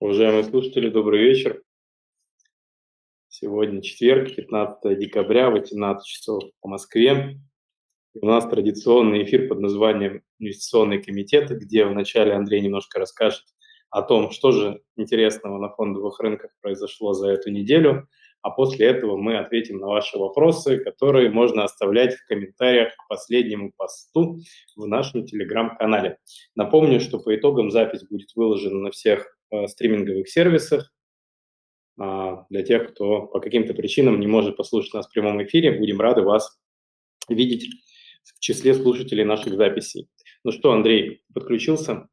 Уважаемые слушатели, добрый вечер. Сегодня четверг, 15 декабря, 18 часов по Москве. У нас традиционный эфир под названием «Инвестиционный комитет», где вначале Андрей немножко расскажет о том, что же интересного на фондовых рынках произошло за эту неделю, а после этого мы ответим на ваши вопросы, которые можно оставлять в комментариях к последнему посту в нашем телеграм-канале. Напомню, что по итогам запись будет выложена на всех стриминговых сервисах. А, для тех, кто по каким-то причинам не может послушать нас в прямом эфире, будем рады вас видеть в числе слушателей наших записей. Ну что, Андрей, подключился?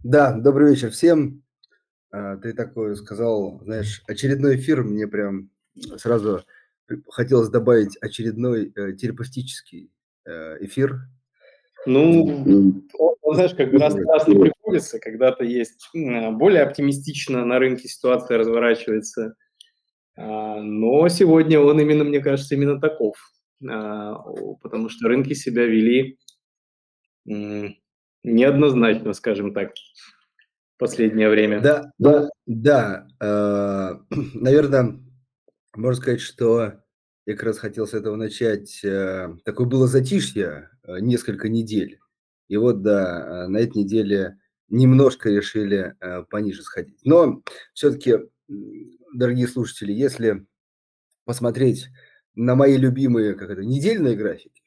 Да, добрый вечер всем. А, ты такой сказал, знаешь, очередной эфир, мне прям сразу хотелось добавить очередной э, терапевтический э, эфир. Ну, знаешь, как раз, раз не приходится, когда-то есть более оптимистично на рынке ситуация разворачивается, а, но сегодня он именно, мне кажется, именно таков, а, потому что рынки себя вели неоднозначно, скажем так последнее время. Да, да, да. Э, наверное, можно сказать, что я как раз хотел с этого начать. Э, такое было затишье э, несколько недель. И вот, да, на этой неделе немножко решили пониже сходить. Но все-таки, дорогие слушатели, если посмотреть на мои любимые как это, недельные графики,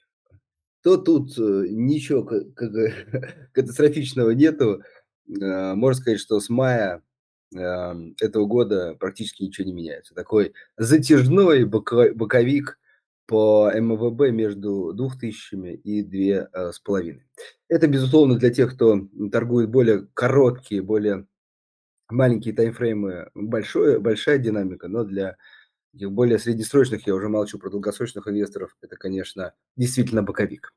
то тут ничего катастрофического нету. Э, можно сказать, что с мая эм, этого года практически ничего не меняется. Такой затяжной боковик по МВБ между 2000 и 2,5. Это, безусловно, для тех, кто торгует более короткие, более маленькие таймфреймы, большое, большая динамика, но для более среднесрочных, я уже молчу про долгосрочных инвесторов, это, конечно, действительно боковик.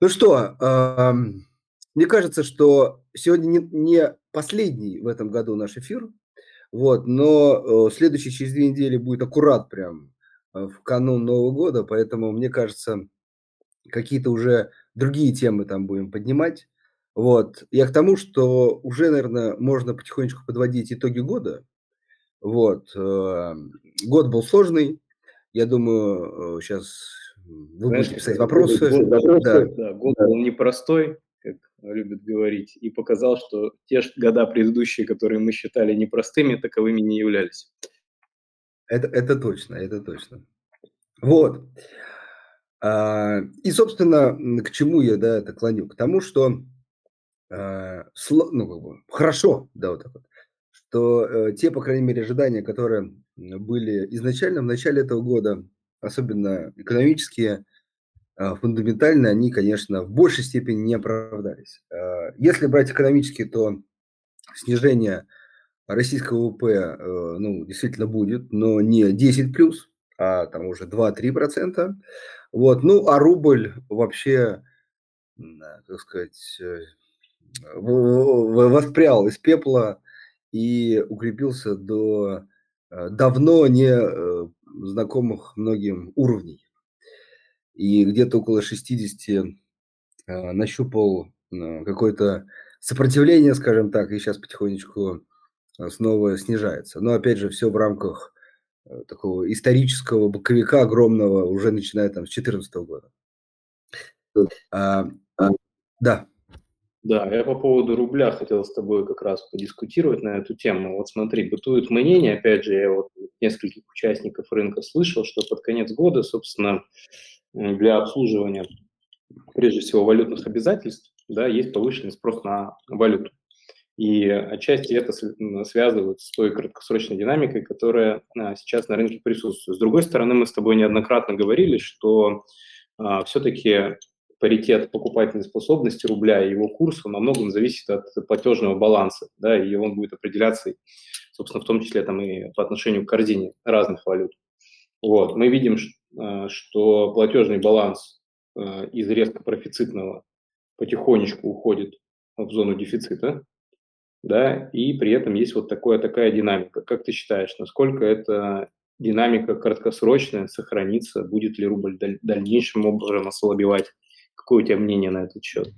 Ну что, эм, мне кажется, что сегодня не, последний в этом году наш эфир, вот, но э, следующий через две недели будет аккурат прям э, в канун Нового года, поэтому, мне кажется, какие-то уже другие темы там будем поднимать. Вот. Я к тому, что уже, наверное, можно потихонечку подводить итоги года. Вот. Э, год был сложный. Я думаю, сейчас вы Знаешь, будете писать вопросы. Год, вопросы да. Да, год был непростой любят говорить, и показал, что те года предыдущие, которые мы считали непростыми, таковыми не являлись. Это, это точно, это точно. Вот. А, и, собственно, к чему я да, это клоню? К тому, что а, ну, хорошо, да, вот так вот, что э, те, по крайней мере, ожидания, которые были изначально в начале этого года, особенно экономические, а, фундаментально они, конечно, в большей степени не оправдались. Если брать экономически, то снижение российского ВВП э, ну, действительно будет, но не 10 плюс, а там уже 2-3%. Вот. Ну, а рубль вообще, как сказать, э, воспрял из пепла и укрепился до э, давно не знакомых многим уровней и где-то около 60 а, нащупал какое-то сопротивление, скажем так, и сейчас потихонечку снова снижается. Но опять же, все в рамках такого исторического боковика огромного, уже начиная там с 2014 года. А, а, да. Да, я по поводу рубля хотел с тобой как раз подискутировать на эту тему. Вот смотри, бытует мнение, опять же, я вот нескольких участников рынка слышал, что под конец года, собственно, для обслуживания, прежде всего, валютных обязательств, да, есть повышенный спрос на валюту. И отчасти это связывают с той краткосрочной динамикой, которая а, сейчас на рынке присутствует. С другой стороны, мы с тобой неоднократно говорили, что а, все-таки паритет покупательной способности рубля и его курса во многом зависит от платежного баланса, да, и он будет определяться, собственно, в том числе там и по отношению к корзине разных валют. Вот, мы видим, Э, что платежный баланс э, из резко профицитного потихонечку уходит в зону дефицита, да, и при этом есть вот такое, такая динамика. Как ты считаешь, насколько эта динамика краткосрочная сохранится, будет ли рубль даль- дальнейшим образом ослабевать? Какое у тебя мнение на этот счет?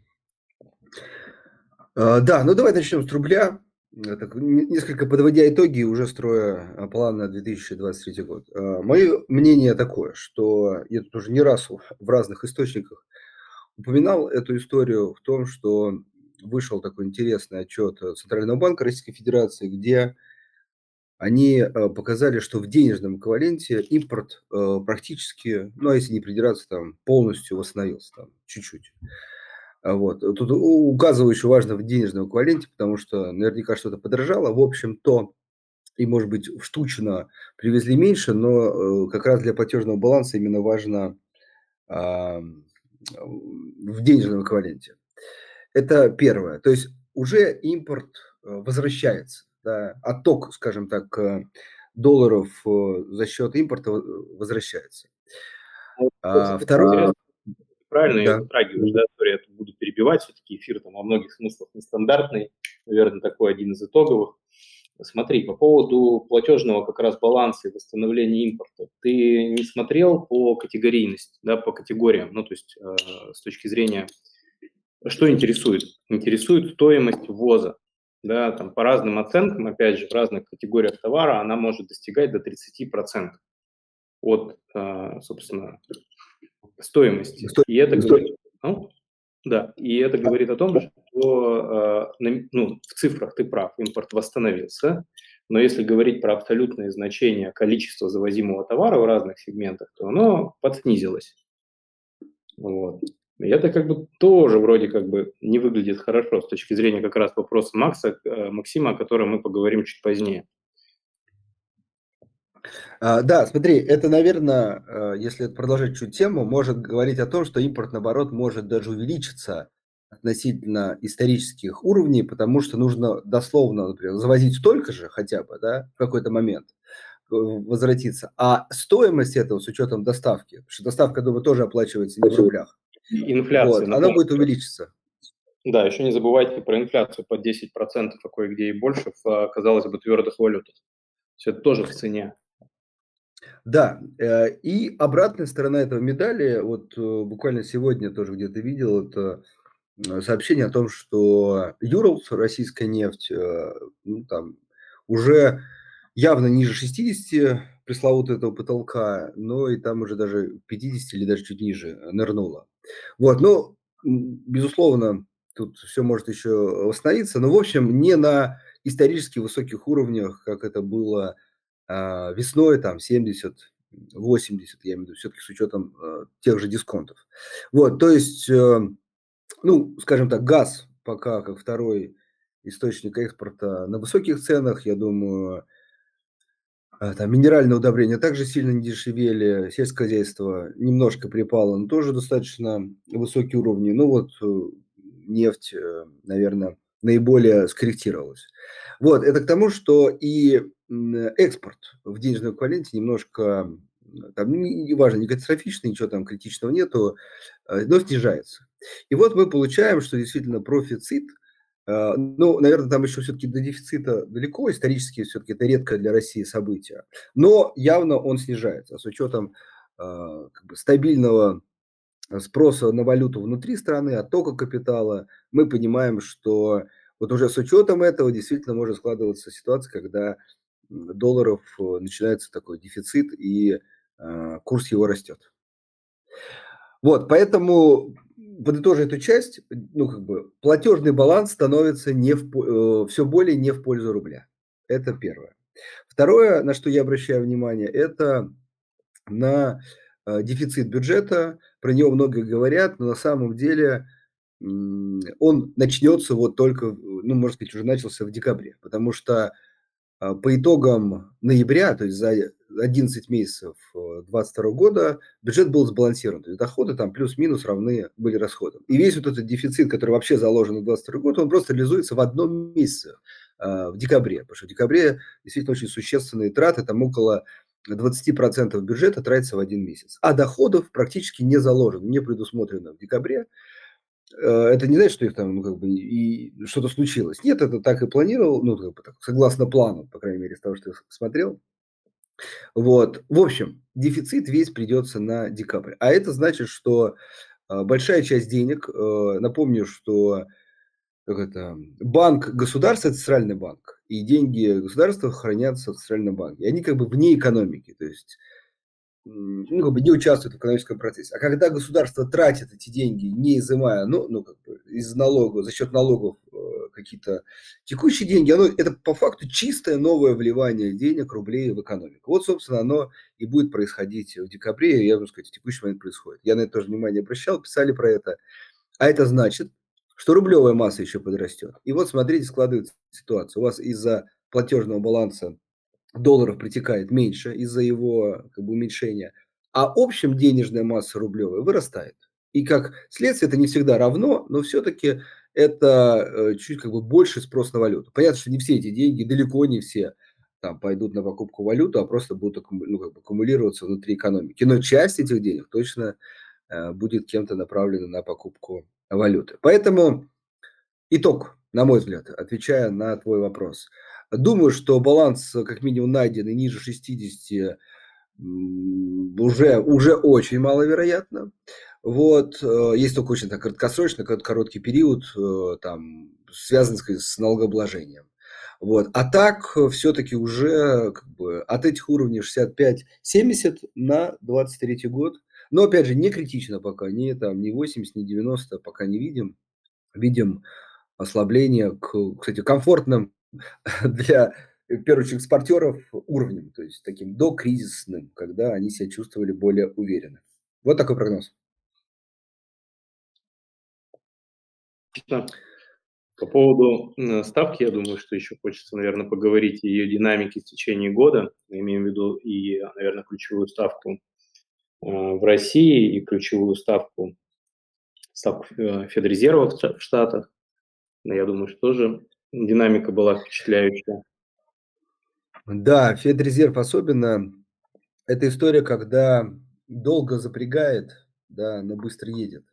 А, да, ну давай начнем с рубля. так, несколько подводя итоги, уже строя план на 2023 год. Мое мнение такое, что я тут уже не раз в разных источниках упоминал эту историю в том, что вышел такой интересный отчет Центрального банка Российской Федерации, где они э, показали, что в денежном эквиваленте импорт э, практически, ну а если не придираться, там полностью восстановился, там чуть-чуть. А вот. Тут указываю еще важно в денежном эквиваленте, потому что наверняка что-то подорожало. В общем-то, и, может быть, штучно привезли меньше, но э, как раз для платежного баланса именно важно в денежном эквиваленте. Это первое. То есть уже импорт возвращается да, отток, скажем так, э, долларов э, за счет импорта возвращается. Ну, а, второе. Правильно, да. я затрагиваешь, да, sorry, я буду перебивать, все-таки эфир там во многих смыслах нестандартный, наверное, такой один из итоговых. Смотри, по поводу платежного как раз баланса и восстановления импорта, ты не смотрел по категорийности, да, по категориям, ну, то есть э, с точки зрения, что интересует? Интересует стоимость ввоза, да, там по разным оценкам, опять же, в разных категориях товара она может достигать до 30% от, а, собственно, стоимости. Сто... И это говорит, ну, да, и это говорит о том, что а, ну, в цифрах ты прав, импорт восстановился, но если говорить про абсолютное значение количества завозимого товара в разных сегментах, то оно подснизилось. Вот. И это как бы тоже вроде как бы не выглядит хорошо с точки зрения как раз вопроса Макса, э, Максима, о котором мы поговорим чуть позднее. А, да, смотри, это, наверное, э, если продолжать чуть тему, может говорить о том, что импорт, наоборот, может даже увеличиться относительно исторических уровней, потому что нужно дословно, например, завозить столько же хотя бы, да, в какой-то момент, э, возвратиться. А стоимость этого с учетом доставки, потому что доставка, думаю, тоже оплачивается не в рублях, Инфляция. Вот, она будет увеличиться. Да, еще не забывайте про инфляцию под 10%, а кое-где и больше в, а, казалось бы, твердых валютах. Все это тоже в цене. Да, э, и обратная сторона этого медали, вот э, буквально сегодня тоже где-то видел это э, сообщение о том, что Юралс, российская нефть, ну, там, уже явно ниже 60 пресловутого этого потолка, но и там уже даже 50 или даже чуть ниже нырнула. Вот, ну, безусловно, тут все может еще восстановиться, но, в общем, не на исторически высоких уровнях, как это было а, весной, там, 70, 80, я имею в виду, все-таки с учетом а, тех же дисконтов. Вот, то есть, а, ну, скажем так, газ пока как второй источник экспорта на высоких ценах, я думаю, там минеральные удобрения также сильно не дешевели, сельское хозяйство немножко припало, но тоже достаточно высокие уровни. Ну вот э, нефть, э, наверное, наиболее скорректировалась. Вот, это к тому, что и экспорт в денежном эквиваленте немножко, там, не, не важно, не катастрофичный, ничего там критичного нету, э, но снижается. И вот мы получаем, что действительно профицит – а, ну, наверное, там еще все-таки до дефицита далеко, исторически все-таки это редкое для России событие, но явно он снижается с учетом а, как бы, стабильного спроса на валюту внутри страны, оттока капитала. Мы понимаем, что вот уже с учетом этого действительно может складываться ситуация, когда долларов э, начинается такой дефицит и а, курс его растет. Вот, поэтому подытожив эту часть, ну, как бы, платежный баланс становится не в, э, все более не в пользу рубля. Это первое. Второе, на что я обращаю внимание, это на э, дефицит бюджета. Про него много говорят, но на самом деле он начнется вот только, ну, можно сказать, уже начался в декабре, потому что э, по итогам ноября, то есть за 11 месяцев 2022 э, года бюджет был сбалансирован. То есть доходы там плюс-минус равны были расходам. И весь вот этот дефицит, который вообще заложен на 2022 год, он просто реализуется в одном месяце, э, в декабре. Потому что в декабре действительно очень существенные траты, там около 20% бюджета тратится в один месяц. А доходов практически не заложено, не предусмотрено в декабре. Э, это не значит, что их там, ну, как бы, и что-то случилось. Нет, это так и планировал, ну, как бы так, согласно плану, по крайней мере, из того, что я смотрел. Вот. В общем, дефицит весь придется на декабрь. А это значит, что а, большая часть денег, э, напомню, что как это, банк государства – это центральный банк, и деньги государства хранятся в центральном банке. И они как бы вне экономики, то есть ну, как бы не участвуют в экономическом процессе. А когда государство тратит эти деньги, не изымая, ну, ну как бы из налогов, за счет налогов э, какие-то текущие деньги, оно, это по факту чистое новое вливание денег, рублей в экономику. Вот, собственно, оно и будет происходить в декабре, я могу сказать, в текущий момент происходит. Я на это тоже внимание обращал, писали про это. А это значит, что рублевая масса еще подрастет. И вот смотрите, складывается ситуация. У вас из-за платежного баланса долларов притекает меньше из-за его как бы, уменьшения, а общем денежная масса рублевая вырастает. И как следствие это не всегда равно, но все-таки это э, чуть как бы больше спрос на валюту. Понятно, что не все эти деньги, далеко не все там пойдут на покупку валюты, а просто будут ну, как бы, аккумулироваться внутри экономики. Но часть этих денег точно э, будет кем-то направлена на покупку валюты. Поэтому итог, на мой взгляд, отвечая на твой вопрос – Думаю, что баланс э, как минимум найденный ниже 60 уже, уже очень маловероятно. Вот, э, есть только очень так, краткосрочный, короткий период, э, там, связанный с налогообложением. Вот. А так все-таки уже как бы, от этих уровней 65-70 на 23 год. Но опять же, не критично пока, не, там, не 80, не 90, пока не видим. Видим ослабление к, кстати, комфортным для, первую очередь, экспортеров уровнем, то есть таким докризисным, когда они себя чувствовали более уверенно. Вот такой прогноз. По поводу э, ставки, я думаю, что еще хочется, наверное, поговорить о ее динамике в течение года. Мы имеем в виду и, наверное, ключевую ставку э, в России и ключевую ставку, ставку э, Федрезерва в Штатах. Но я думаю, что тоже динамика была впечатляющая. Да, Федрезерв особенно. Это история, когда долго запрягает, да, но быстро едет.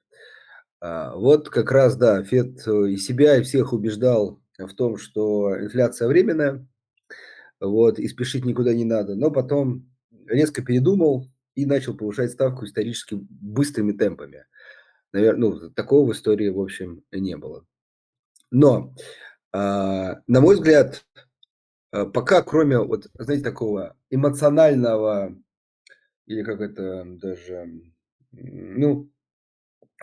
А, вот как раз, да, Фед и себя, и всех убеждал в том, что инфляция временная, вот, и спешить никуда не надо. Но потом резко передумал и начал повышать ставку исторически быстрыми темпами. Наверное, ну, такого в истории, в общем, не было. Но на мой взгляд, а, пока кроме, вот, знаете, такого эмоционального, или как это даже, ну,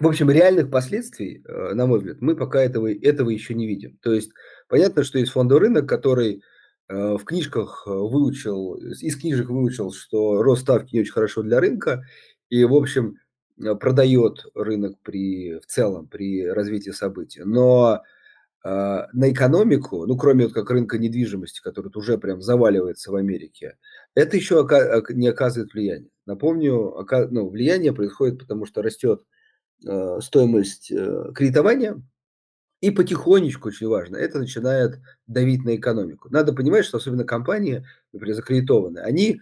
в общем, реальных последствий, а, на мой взгляд, мы пока этого, этого еще не видим. То есть понятно, что есть фондовый рынок, который в книжках выучил, из книжек выучил, что рост ставки не очень хорошо для рынка, и, в общем, продает рынок при, в целом при развитии событий. Но а, на экономику, ну, кроме вот как рынка недвижимости, который уже прям заваливается в Америке, это еще не оказывает влияния. Напомню, ну, влияние происходит, потому что растет а, стоимость э, кредитования, и потихонечку, очень важно, это начинает давить на экономику. Надо понимать, что особенно компании, например, закредитованные, они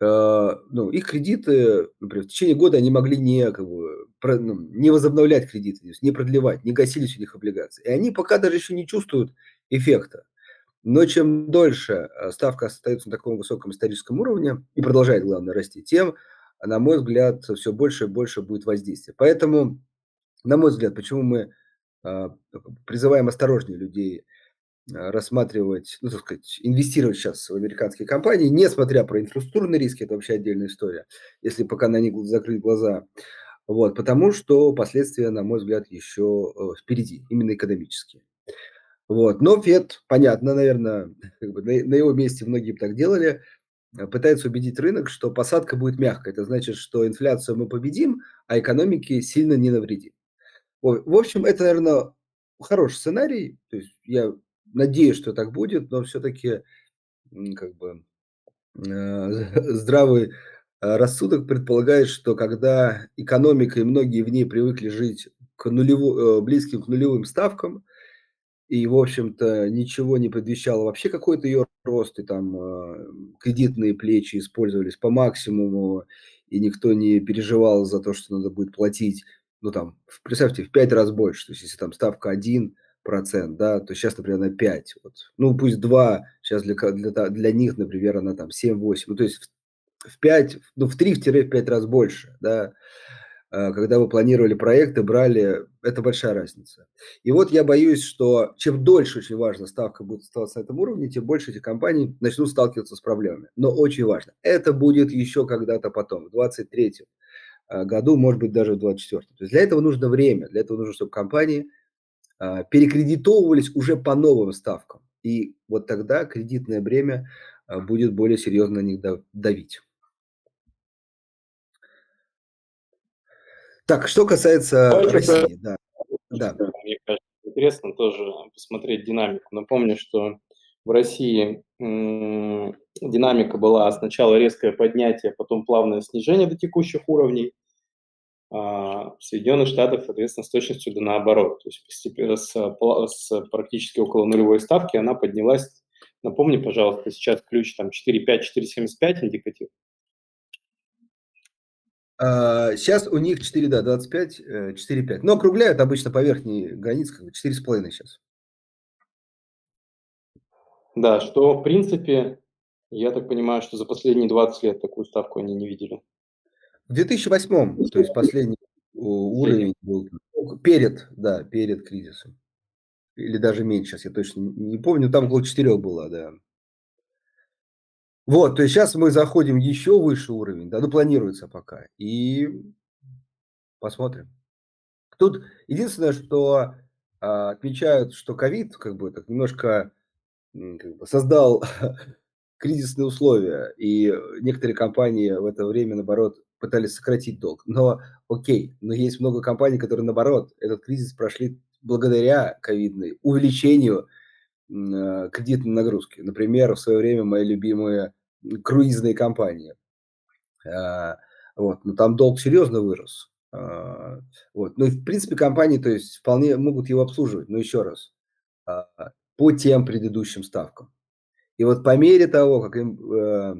Э, ну, их кредиты, например, в течение года они могли не, как бы, не возобновлять кредиты, не продлевать, не гасились у них облигации. И они пока даже еще не чувствуют эффекта. Но чем дольше э, ставка остается на таком высоком историческом уровне и продолжает, главное, расти, тем, на мой взгляд, все больше и больше будет воздействия. Поэтому, на мой взгляд, почему мы э, призываем осторожнее людей Э, рассматривать, ну, так сказать, инвестировать сейчас в американские компании, несмотря про инфраструктурные риски, это вообще отдельная история, если пока на них закрыть глаза. Вот, потому что последствия, на мой взгляд, еще э, впереди, именно экономические. Вот. Но Фед, понятно, наверное, как бы на, на его месте многие бы так делали, э, пытается убедить рынок, что посадка будет мягкой. Это значит, что инфляцию мы победим, а экономике сильно не навредим. В общем, это, наверное, хороший сценарий. То есть я надеюсь, что так будет, но все-таки как бы э, здравый рассудок предполагает, что когда экономика и многие в ней привыкли жить к нулеву, э, близким к нулевым ставкам, и, в общем-то, ничего не предвещало вообще какой-то ее рост, и там кредитные плечи использовались по максимуму, и никто не переживал за то, что надо будет платить, ну там, представьте, в пять раз больше, то есть если там ставка 1, процент, да, то сейчас, например, на 5, вот. ну пусть 2, сейчас для, для, для них, например, она там 7-8, ну то есть в, в 5, ну в 3-5 раз больше, да, э, когда вы планировали проекты, брали, это большая разница. И вот я боюсь, что чем дольше, очень важно, ставка будет оставаться на этом уровне, тем больше эти компании начнут сталкиваться с проблемами. Но очень важно, это будет еще когда-то потом, в 2023 э, году, может быть, даже в 2024. То есть для этого нужно время, для этого нужно, чтобы компании э, перекредитовывались уже по новым ставкам. И вот тогда кредитное бремя будет более серьезно на них давить. Так, что касается Давайте России, да. да. Мне кажется, интересно тоже посмотреть динамику. Напомню, что в России динамика была сначала резкое поднятие, потом плавное снижение до текущих уровней. А в Соединенных Штатах, соответственно, с точностью да наоборот. То есть постепенно с, с практически около нулевой ставки она поднялась. Напомни, пожалуйста, сейчас ключ там 4,5, 4,75 индикатив. Сейчас у них 4, да, 25, 4,5. Но округляют обычно по верхней границе, как бы 4,5 сейчас. Да, что, в принципе, я так понимаю, что за последние 20 лет такую ставку они не видели. В 2008, то есть последний уровень был перед, да, перед кризисом. Или даже меньше, сейчас я точно не помню, там около 4 было, да. Вот, то есть сейчас мы заходим еще выше уровень, да, ну планируется пока, и посмотрим. Тут единственное, что а, отмечают, что ковид как бы так немножко как бы, создал кризисные условия, и некоторые компании в это время, наоборот, пытались сократить долг. Но окей, но есть много компаний, которые, наоборот, этот кризис прошли благодаря ковидной увеличению кредитной нагрузки. Например, в свое время мои любимые круизные компании. А, вот, но там долг серьезно вырос. А, вот. Ну, в принципе, компании, то есть, вполне могут его обслуживать, но еще раз, а, по тем предыдущим ставкам. И вот по мере того, как им э,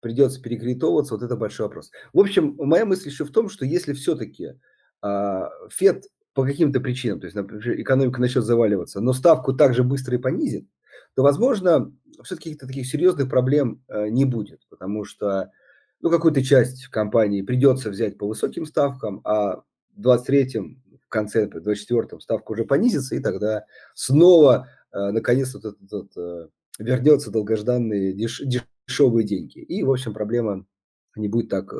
придется перекредитовываться, вот это большой вопрос. В общем, моя мысль еще в том, что если все-таки Фед по каким-то причинам, то есть, например, экономика начнет заваливаться, но ставку также быстро и понизит, то, возможно, все-таки каких-то таких серьезных проблем э, не будет, потому что ну, какую-то часть компании придется взять по высоким ставкам, а в 23-м, в конце, в 24-м ставка уже понизится, и тогда снова, э, наконец, вот этот, этот, э, вернется долгожданные деш, дешевые деньги. И, в общем, проблема не будет так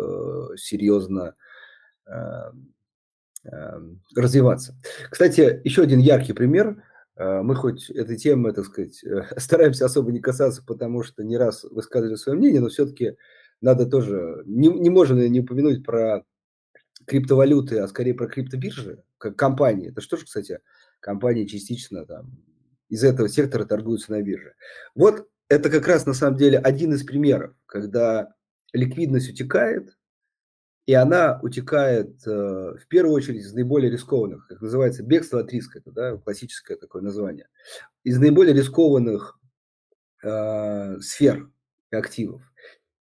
серьезно развиваться. Кстати, еще один яркий пример. Э, мы хоть этой темы, так сказать, э, стараемся особо не касаться, потому что не раз высказывали свое мнение, но все-таки надо тоже, не, не можно не упомянуть про криптовалюты, а скорее про криптобиржи, как компании. Это что же, кстати, компании частично там из этого сектора торгуются на бирже. Вот это как раз на самом деле один из примеров, когда ликвидность утекает, и она утекает э, в первую очередь из наиболее рискованных, как называется, бегство от риска, это да, классическое такое название, из наиболее рискованных э, сфер и активов.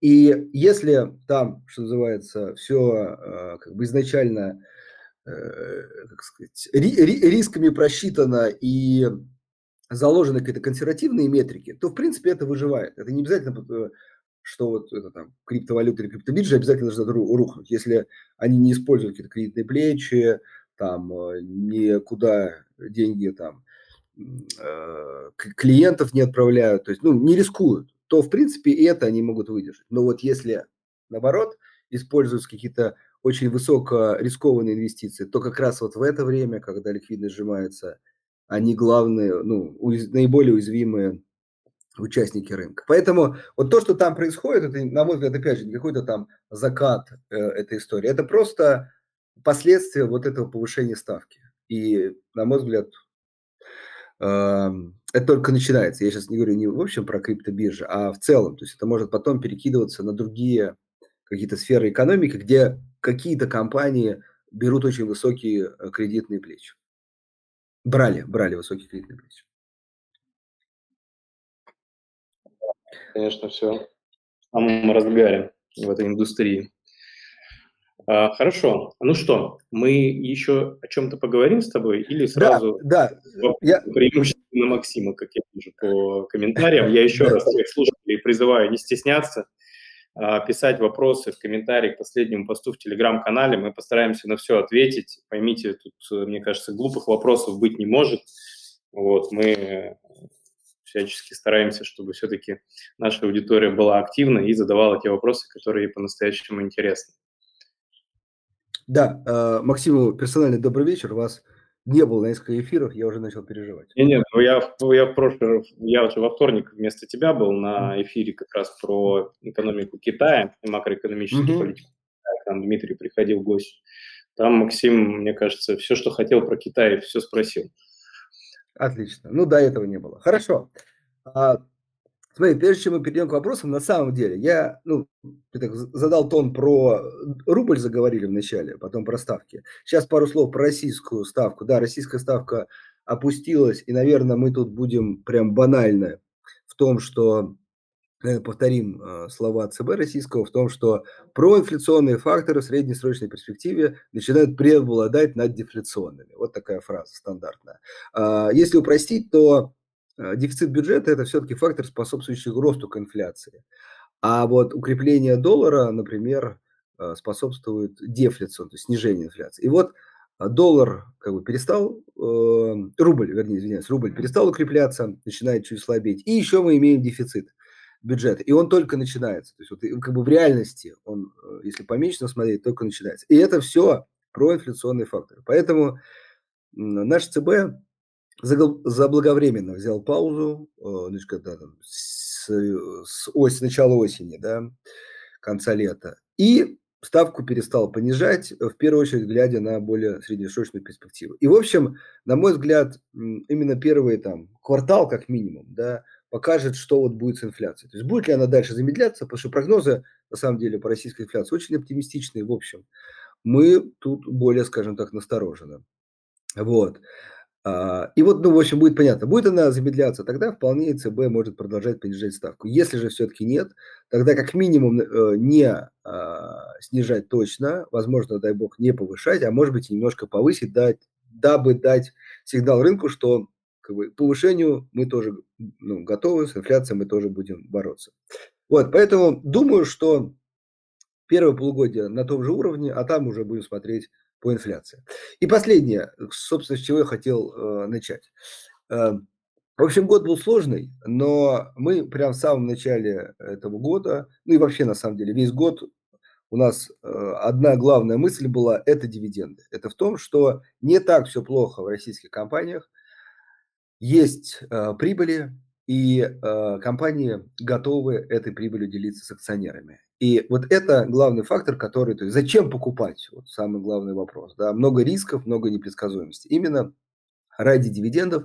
И если там, что называется, все э, как бы изначально э, как сказать, ри, ри, рисками просчитано и заложены какие-то консервативные метрики, то в принципе это выживает. Это не обязательно э, что вот это там криптовалюта или криптобиржа обязательно должна рухнуть, если они не используют какие-то кредитные плечи, там э, никуда деньги там э, клиентов не отправляют, то есть ну, не рискуют, то в принципе и это они могут выдержать. Но вот если наоборот используются какие-то очень высоко рискованные инвестиции, то как раз вот в это время, когда ликвидность сжимается, они главные, ну, уяз, наиболее уязвимые участники рынка. Поэтому вот то, что там происходит, это, на мой взгляд, опять же, не какой-то там закат э, этой истории. Это просто последствия вот этого повышения ставки. И, на мой взгляд, э, это только начинается. Я сейчас не говорю не в общем про криптобиржи, а в целом. То есть это может потом перекидываться на другие какие-то сферы экономики, где какие-то компании берут очень высокие э, кредитные плечи. Брали, брали высокие кредитные плечи. Конечно, все в самом разгаре в этой индустрии. А, хорошо. Ну что, мы еще о чем-то поговорим с тобой или сразу да, да. Я... преимущественно Максима, как я вижу по комментариям. Я еще раз всех слушателей призываю не стесняться, а, писать вопросы в комментарии к последнему посту в Телеграм-канале. Мы постараемся на все ответить. Поймите, тут, э, мне кажется, глупых вопросов быть не может. Вот, мы всячески стараемся, чтобы все-таки наша аудитория была активна и задавала те вопросы, которые ей по-настоящему интересны. Да, э, Максиму персональный добрый вечер. Вас не было на несколько эфирах, я уже начал переживать. Нет, нет, ну я, я в прошлый, я уже во вторник вместо тебя был на эфире как раз про экономику Китая и макроэкономическую mm-hmm. политику. Там Дмитрий приходил гость. Там Максим, мне кажется, все, что хотел про Китай, все спросил. Отлично. Ну, до этого не было. Хорошо. А, смотри, прежде чем мы перейдем к вопросам, на самом деле, я, ну, ты так задал тон про рубль, заговорили вначале, потом про ставки. Сейчас пару слов про российскую ставку. Да, российская ставка опустилась, и, наверное, мы тут будем прям банально в том, что повторим э, слова ЦБ российского в том, что проинфляционные факторы в среднесрочной перспективе начинают преобладать над дефляционными. Вот такая фраза стандартная. А, если упростить, то э, дефицит бюджета – это все-таки фактор, способствующий росту к инфляции. А вот укрепление доллара, например, э, способствует дефляции, то есть снижению инфляции. И вот доллар как бы перестал, рубль, вернее, извиняюсь, рубль перестал укрепляться, начинает чуть слабеть. И еще мы имеем дефицит – бюджета. И он только начинается. То есть вот как бы в реальности он, э, если помечено смотреть, только начинается. И это все проинфляционные факторы. Поэтому наш ЦБ заблаговременно взял паузу, э, значит, когда там, с, с, ось, начала осени, да, конца лета, и ставку перестал понижать, в первую очередь глядя на более среднесрочную перспективу. И, в общем, на мой взгляд, именно первый там квартал, как минимум, да, покажет, что вот будет с инфляцией. То есть будет ли она дальше замедляться, потому что прогнозы, на самом деле, по российской инфляции очень оптимистичные, в общем. Мы тут более, скажем так, насторожены. Вот. А, и вот, ну, в общем, будет понятно, будет она замедляться, тогда вполне ЦБ может продолжать понижать ставку. Если же все-таки нет, тогда как минимум э, не а, снижать точно, возможно, дай бог, не повышать, а может быть немножко повысить, дать, дабы дать сигнал рынку, что как бы, повышению мы тоже ну, готовы, с инфляцией мы тоже будем бороться. Вот, поэтому думаю, что первое полугодие на том же уровне, а там уже будем смотреть по инфляции. И последнее, собственно, с чего я хотел э, начать. Э, в общем, год был сложный, но мы прямо в самом начале этого года, ну и вообще на самом деле весь год у нас э, одна главная мысль была – это дивиденды. Это в том, что не так все плохо в российских компаниях, есть э, прибыли, и э, компании готовы этой прибылью делиться с акционерами. И вот это главный фактор, который, то есть зачем покупать, вот самый главный вопрос. Да? Много рисков, много непредсказуемости. Именно ради дивидендов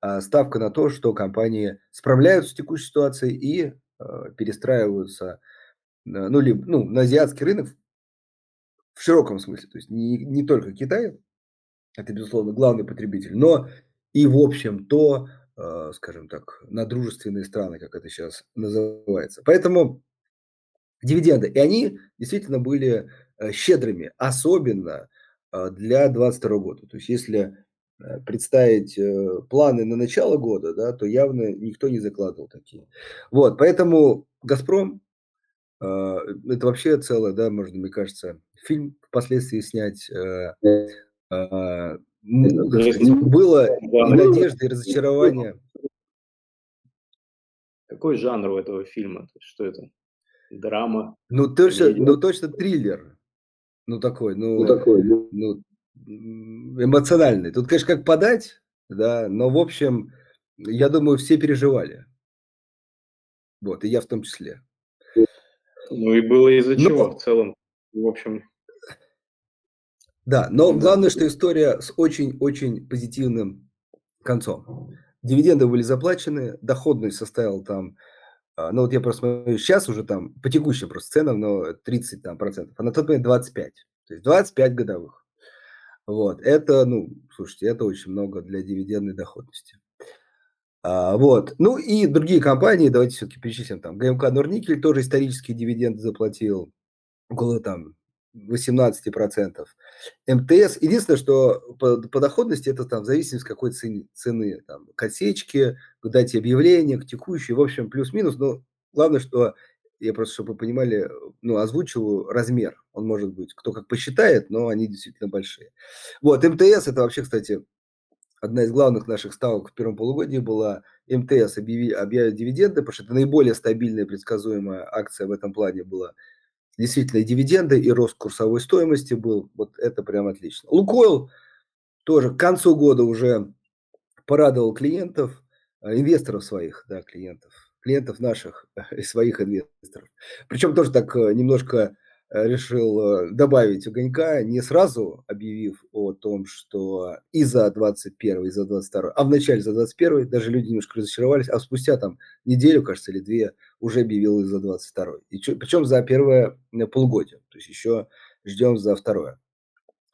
э, ставка на то, что компании справляются с текущей ситуацией и э, перестраиваются э, ну, либо, ну, на азиатский рынок в широком смысле. То есть не, не только Китай, это, безусловно, главный потребитель, но и, в общем, то, э, скажем так, на дружественные страны, как это сейчас называется. Поэтому дивиденды, и они действительно были э, щедрыми, особенно э, для 2022 года. То есть если представить планы на начало года, да, то явно никто не закладывал такие. Вот, поэтому «Газпром» это вообще целое, да, можно, мне кажется, фильм впоследствии снять было и надежда, и разочарование. Какой жанр у этого фильма? Что это? Драма? Ну, точно, ну, точно триллер. Ну, такой, ну, ну, такой, ну, ну эмоциональный. Тут, конечно, как подать, да, но, в общем, я думаю, все переживали. Вот, и я в том числе. Ну, и было из-за чего в целом. В общем, да, но главное, что история с очень-очень позитивным концом. Дивиденды были заплачены, доходность составила там, а, ну вот я просто смотрю, сейчас уже там по текущим просто ценам, но 30 там, процентов, а на тот момент 25. То есть 25 годовых. Вот, это, ну, слушайте, это очень много для дивидендной доходности. А, вот, ну и другие компании, давайте все-таки перечислим, там, ГМК Норникель тоже исторические дивиденды заплатил, около там 18%. МТС, единственное, что по, по доходности это там в зависимости какой цены, цены там, к отсечке, к дате объявления, к текущей, в общем, плюс-минус, но главное, что я просто, чтобы вы понимали, ну, озвучиваю размер. Он может быть, кто как посчитает, но они действительно большие. Вот, МТС, это вообще, кстати, одна из главных наших ставок в первом полугодии была МТС объяви, объявит дивиденды, потому что это наиболее стабильная предсказуемая акция в этом плане была. Действительно, и дивиденды, и рост курсовой стоимости был. Вот это прям отлично. Лукойл тоже к концу года уже порадовал клиентов, э, инвесторов своих, да, клиентов, клиентов наших и своих инвесторов. Причем тоже так э, немножко решил добавить огонька, не сразу объявив о том, что и за 21, и за 22, а в начале за 21, даже люди немножко разочаровались, а спустя там неделю, кажется, или две уже объявил и за 22. И причем за первое полугодие, то есть еще ждем за второе.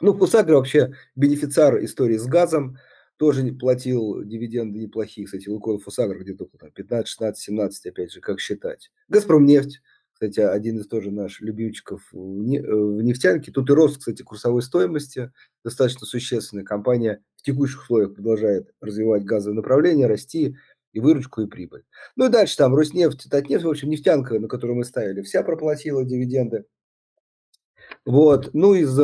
Ну, Фусагра вообще бенефициар истории с газом, тоже платил дивиденды неплохие. Кстати, Лукойл Фусагра где-то там 15, 16, 17, опять же, как считать. Газпром нефть, кстати, один из тоже наших любимчиков в нефтянке. Тут и рост, кстати, курсовой стоимости достаточно существенный. Компания в текущих условиях продолжает развивать газовое направление, расти и выручку, и прибыль. Ну и дальше там Роснефть, Татнефть, в общем, нефтянка, на которую мы ставили, вся проплатила дивиденды. Вот, ну из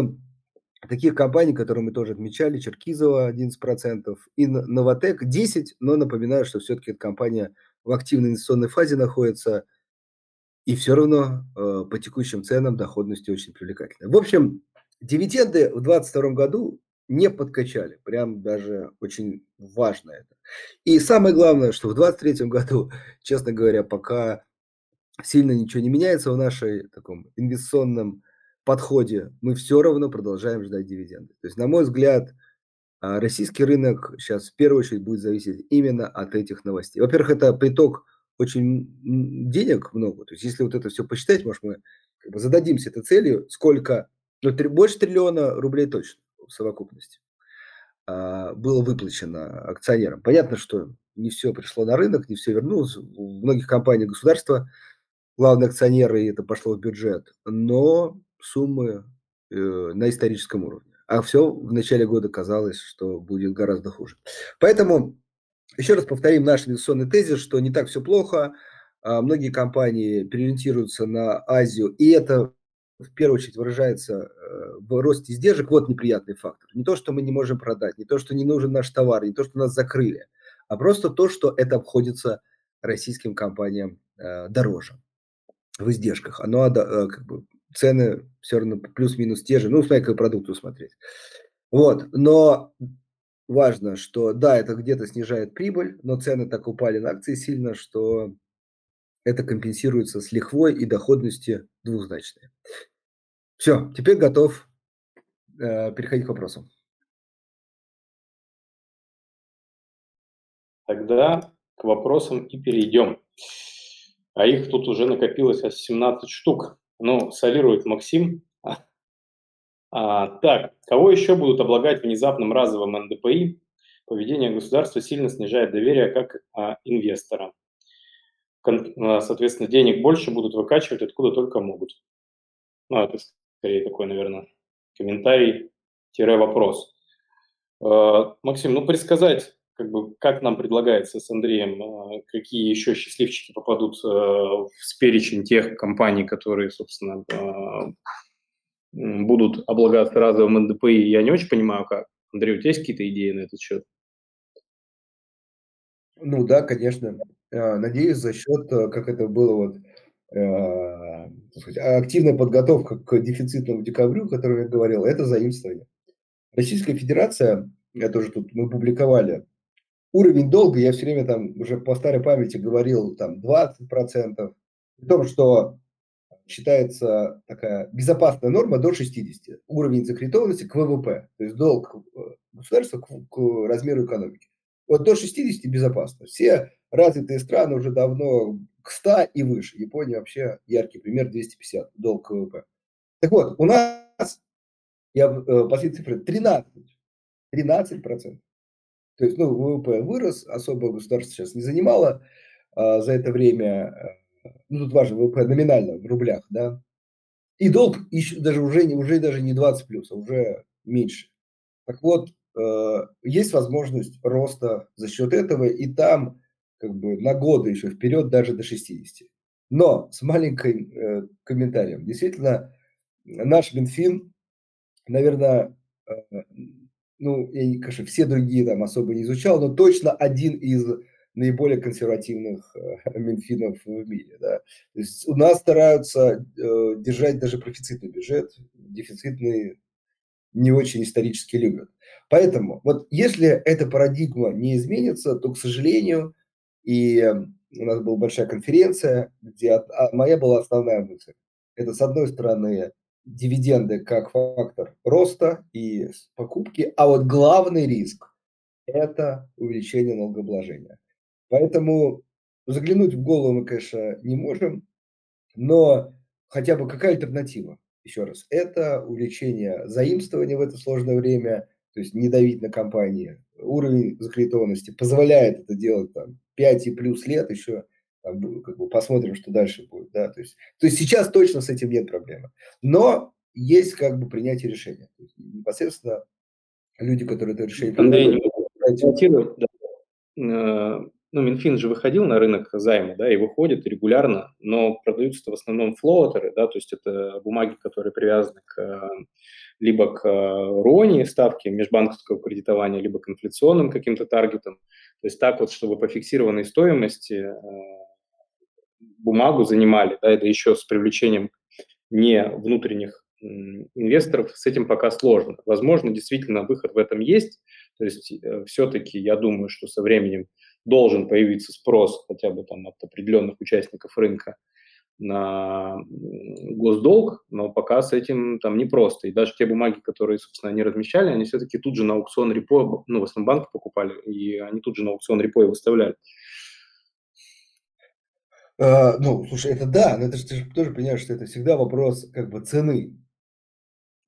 таких компаний, которые мы тоже отмечали, Черкизова 11% и Новотек 10%, но напоминаю, что все-таки эта компания в активной инвестиционной фазе находится, и все равно э, по текущим ценам доходность очень привлекательная. В общем, дивиденды в 2022 году не подкачали, прям даже очень важно это. И самое главное, что в 2023 году, честно говоря, пока сильно ничего не меняется в нашей таком инвестиционном подходе мы все равно продолжаем ждать дивиденды. То есть, на мой взгляд, а, российский рынок сейчас в первую очередь будет зависеть именно от этих новостей. Во-первых, это приток очень денег много. То есть, если вот это все посчитать, может, мы как бы зададимся этой целью, сколько, ну, три, больше триллиона рублей точно в совокупности а, было выплачено акционерам. Понятно, что не все пришло на рынок, не все вернулось. В многих компаниях государства главные акционеры, и это пошло в бюджет. Но суммы э, на историческом уровне. А все в начале года казалось, что будет гораздо хуже. Поэтому еще раз повторим наш инвестиционный тезис, что не так все плохо. А многие компании переориентируются на Азию, и это в первую очередь выражается э, в росте издержек. Вот неприятный фактор. Не то, что мы не можем продать, не то, что не нужен наш товар, не то, что нас закрыли, а просто то, что это обходится российским компаниям э, дороже в издержках. Оно как бы цены все равно плюс-минус те же. Ну, смотри, какой продукт усмотреть. Вот, но важно, что да, это где-то снижает прибыль, но цены так упали на акции сильно, что это компенсируется с лихвой и доходностью двухзначной. Все, теперь готов э, переходить к вопросам. Тогда к вопросам и перейдем. А их тут уже накопилось аж 17 штук. Ну, солирует Максим. А, так, кого еще будут облагать внезапным разовым НДПИ? Поведение государства сильно снижает доверие как а, инвестора. Кон, а, соответственно, денег больше будут выкачивать откуда только могут. Ну, это скорее такой, наверное, комментарий-вопрос. А, Максим, ну, предсказать как бы, как нам предлагается с Андреем, а, какие еще счастливчики попадут э, в перечень тех компаний, которые, собственно, а, будут облагаться разовым НДПИ, я не очень понимаю, как. Андрей, у тебя есть какие-то идеи на этот счет? Ну да, конечно. А, надеюсь, за счет, э, как это было вот, э, сказать, активная подготовка к дефицитному декабрю, о котором я говорил, это заимствование. Российская Федерация, я тоже тут мы публиковали уровень долга, я все время там уже по старой памяти говорил, там 20%, при том, что считается такая безопасная норма до 60, уровень закредитованности к ВВП, то есть долг э, государства к, к размеру экономики. Вот до 60 безопасно. Все развитые страны уже давно к 100 и выше. Япония вообще яркий пример 250, долг к ВВП. Так вот, у нас, я последние цифры, 13, 13 процентов. То есть, ну, ВВП вырос, особо государство сейчас не занимало а, за это время, э, ну, тут важно, ВВП номинально в рублях, да, и долг еще даже уже, уже даже не 20 плюс, а уже меньше. Так вот, э, есть возможность роста за счет этого, и там как бы на годы еще вперед даже до 60. Но с маленьким э, комментарием. Действительно, наш Минфин, наверное, э, ну, я, конечно, все другие там особо не изучал, но точно один из наиболее консервативных э, Минфинов в мире. Да. То есть у нас стараются э, держать даже профицитный бюджет, дефицитный не очень исторически любят. Поэтому вот если эта парадигма не изменится, то, к сожалению, и у нас была большая конференция, где а, моя была основная мысль. Это, с одной стороны, дивиденды как фактор роста и покупки, а вот главный риск – это увеличение налогообложения. Поэтому заглянуть в голову мы, конечно, не можем, но хотя бы какая альтернатива? Еще раз, это увеличение заимствования в это сложное время, то есть не давить на компании. Уровень закредитованности позволяет это делать там 5 и плюс лет еще, там, как бы посмотрим, что дальше будет. Да? То, есть, то есть сейчас точно с этим нет проблемы. Но есть как бы принятие решения. То есть непосредственно люди, которые это решение Андрей, принимают, да. Э, ну, Минфин же выходил на рынок займа, да, и выходит регулярно, но продаются это в основном флоутеры, да, то есть это бумаги, которые привязаны к либо к РОНИ ставке межбанковского кредитования, либо к инфляционным каким-то таргетам. То есть так вот, чтобы по фиксированной стоимости э, бумагу занимали, да, это еще с привлечением не внутренних инвесторов, с этим пока сложно. Возможно, действительно выход в этом есть, то есть э, все-таки я думаю, что со временем должен появиться спрос хотя бы там от определенных участников рынка на госдолг, но пока с этим там непросто. И даже те бумаги, которые, собственно, они размещали, они все-таки тут же на аукцион репо, ну, в основном банки покупали, и они тут же на аукцион репо и выставляли. А, ну, слушай, это да, но это же ты же тоже понимаешь, что это всегда вопрос как бы цены.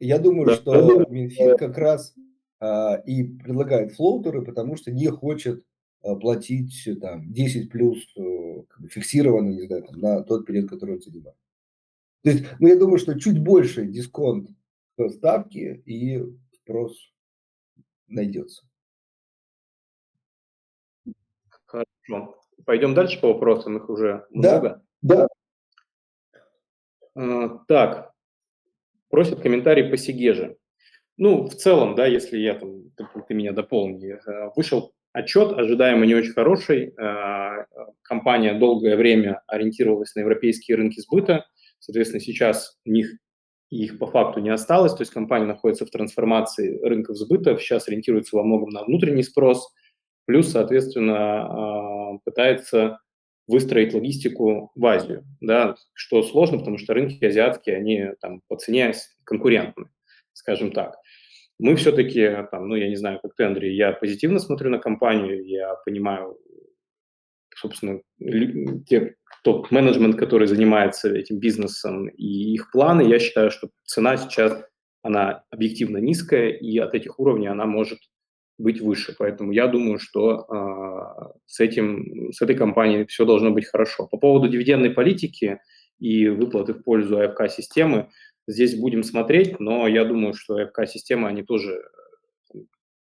Я думаю, да. что Минфин как раз а, и предлагает флоутеры, потому что не хочет платить там 10 плюс э, фиксированно, не знаю, там, на тот период, который он занимает. То есть, ну, я думаю, что чуть больше дисконт ставки и спрос найдется. Хорошо. Пойдем дальше по вопросам, их уже много. Да, да. Так, просят комментарий по Сигеже. Ну, в целом, да, если я там, ты, ты меня дополни, э, вышел отчет, ожидаемо не очень хороший. Э, компания долгое время ориентировалась на европейские рынки сбыта, соответственно, сейчас у них их по факту не осталось, то есть компания находится в трансформации рынков сбыта, сейчас ориентируется во многом на внутренний спрос, плюс, соответственно, э, пытается выстроить логистику в Азию, да, что сложно, потому что рынки азиатские, они там по цене конкурентны, скажем так. Мы все-таки, там, ну, я не знаю, как ты, Андрей, я позитивно смотрю на компанию, я понимаю, собственно, те топ-менеджмент, который занимается этим бизнесом и их планы, я считаю, что цена сейчас, она объективно низкая, и от этих уровней она может быть выше. Поэтому я думаю, что э, с, этим, с этой компанией все должно быть хорошо. По поводу дивидендной политики и выплаты в пользу АФК-системы, Здесь будем смотреть, но я думаю, что ФК-система, они тоже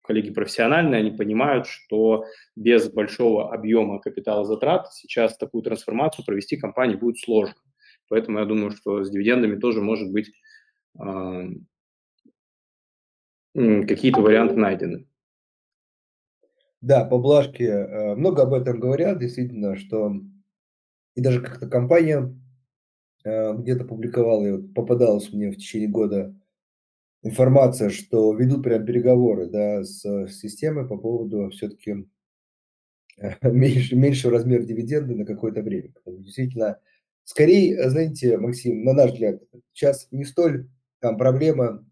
коллеги профессиональные, они понимают, что без большого объема капитала затрат сейчас такую трансформацию провести компании будет сложно. Поэтому я думаю, что с дивидендами тоже может быть э, какие-то варианты найдены. Да, поблажки э, много об этом говорят, действительно, что и даже как-то компания Э, где-то публиковал, и попадалась мне в течение года информация, что ведут прям переговоры да, с системой по поводу все-таки э, меньше, меньшего размера дивиденды на какое-то время. Потому действительно, скорее, знаете, Максим, на наш взгляд, сейчас не столь там проблема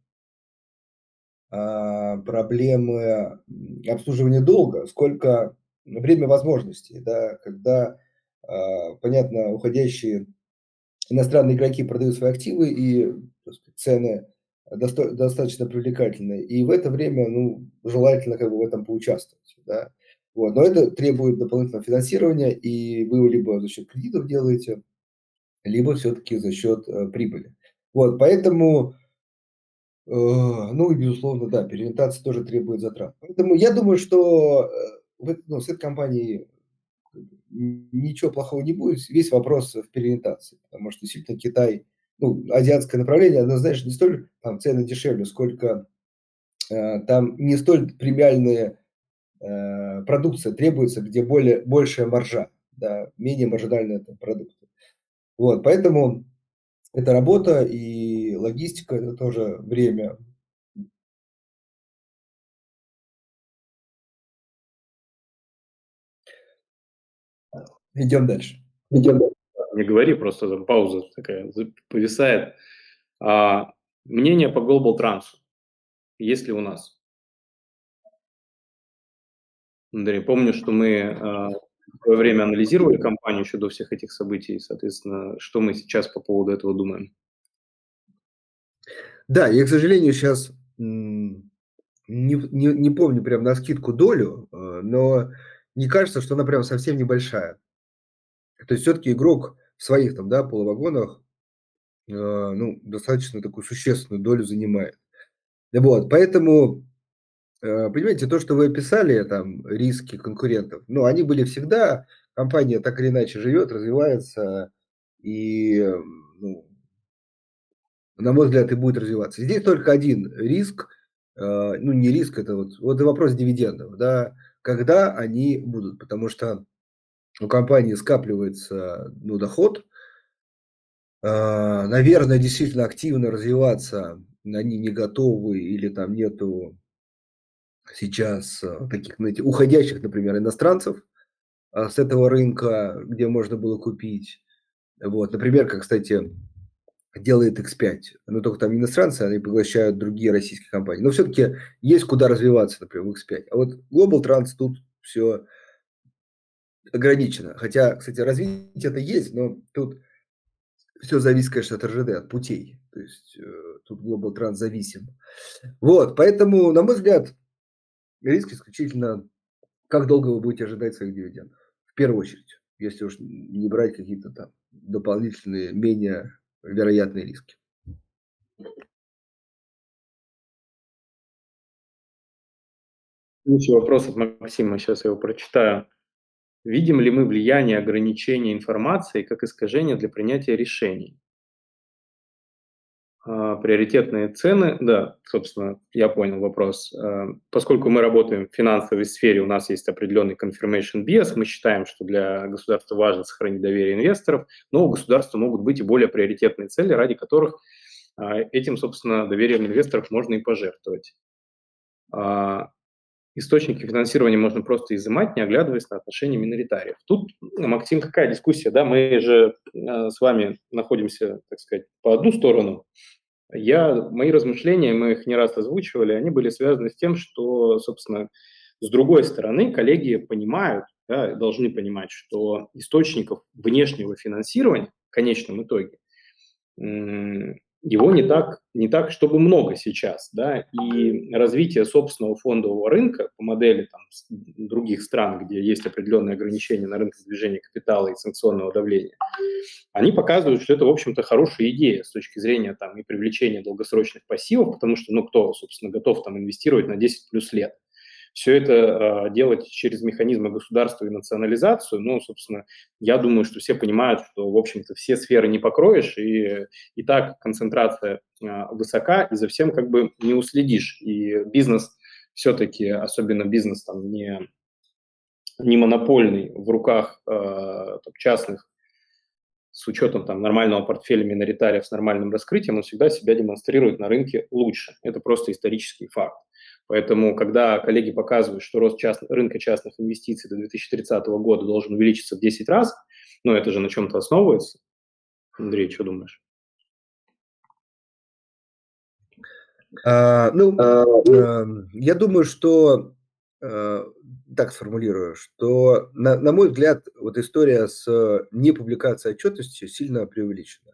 а, проблемы обслуживания долга, сколько время возможностей, да, когда, а, понятно, уходящие иностранные игроки продают свои активы, и сказать, цены доста- достаточно привлекательные. И в это время, ну, желательно как бы в этом поучаствовать, да. Вот. Но это требует дополнительного финансирования, и вы его либо за счет кредитов делаете, либо все-таки за счет э, прибыли. Вот, поэтому, э, ну и безусловно, да, переориентация тоже требует затрат. Поэтому я думаю, что э, в, ну, с этой компанией ничего плохого не будет. Весь вопрос в переориентации, потому что действительно Китай, ну, азиатское направление, оно, знаешь, не столь там цены дешевле, сколько э, там не столь премиальная э, продукция требуется, где более, большая маржа, да, менее маржинальные это продукты. Вот, поэтому это работа и логистика, это тоже время. Идем дальше. Идем дальше. Не говори, просто там пауза такая повисает. А, мнение по Global Trans. Есть ли у нас? Андрей, помню, что мы а, в свое время анализировали компанию еще до всех этих событий, соответственно, что мы сейчас по поводу этого думаем? Да, я, к сожалению, сейчас не, не, не помню прям на скидку долю, а, но не кажется, что она прям совсем небольшая. То есть все-таки игрок в своих там, да, полувагонах э, ну, достаточно такую существенную долю занимает. Вот, поэтому, э, понимаете, то, что вы описали, там, риски конкурентов, ну, они были всегда, компания так или иначе живет, развивается, и, ну, на мой взгляд, и будет развиваться. Здесь только один риск, э, ну, не риск, это вот, вот вопрос дивидендов, да, когда они будут, потому что у компании скапливается ну, доход, а, наверное, действительно активно развиваться они не готовы или там нету сейчас а, таких, знаете, уходящих, например, иностранцев а, с этого рынка, где можно было купить. Вот, например, как, кстати, делает X5. Но только там иностранцы, они поглощают другие российские компании. Но все-таки есть куда развиваться, например, в X5. А вот Global Trans тут все ограничено. Хотя, кстати, развитие это есть, но тут все зависит, конечно, от РЖД, от путей. То есть э, тут Global Trans зависим. Вот, поэтому, на мой взгляд, риск исключительно, как долго вы будете ожидать своих дивидендов. В первую очередь, если уж не брать какие-то там дополнительные, менее вероятные риски. Еще вопрос от Максима, сейчас я его прочитаю. Видим ли мы влияние ограничения информации как искажение для принятия решений? А, приоритетные цены, да, собственно, я понял вопрос. А, поскольку мы работаем в финансовой сфере, у нас есть определенный confirmation bias, мы считаем, что для государства важно сохранить доверие инвесторов, но у государства могут быть и более приоритетные цели, ради которых а, этим, собственно, доверием инвесторов можно и пожертвовать источники финансирования можно просто изымать, не оглядываясь на отношения миноритариев. Тут, Максим, какая дискуссия, да, мы же э, с вами находимся, так сказать, по одну сторону. Я, мои размышления, мы их не раз озвучивали, они были связаны с тем, что, собственно, с другой стороны, коллеги понимают, да, должны понимать, что источников внешнего финансирования в конечном итоге его не так, не так, чтобы много сейчас, да, и развитие собственного фондового рынка по модели там, других стран, где есть определенные ограничения на рынке движения капитала и санкционного давления, они показывают, что это, в общем-то, хорошая идея с точки зрения там и привлечения долгосрочных пассивов, потому что, ну, кто, собственно, готов там инвестировать на 10 плюс лет – все это э, делать через механизмы государства и национализацию, ну, собственно, я думаю, что все понимают, что, в общем-то, все сферы не покроешь, и, и так концентрация э, высока, и за всем как бы не уследишь. И бизнес все-таки, особенно бизнес там не, не монопольный в руках э, там, частных с учетом там, нормального портфеля миноритариев с нормальным раскрытием, он всегда себя демонстрирует на рынке лучше. Это просто исторический факт. Поэтому, когда коллеги показывают, что рост част... рынка частных инвестиций до 2030 года должен увеличиться в 10 раз, ну, это же на чем-то основывается. Андрей, что думаешь? А, ну, а, а, я думаю, что а, так сформулирую, что, на, на мой взгляд, вот история с непубликацией отчетности сильно преувеличена.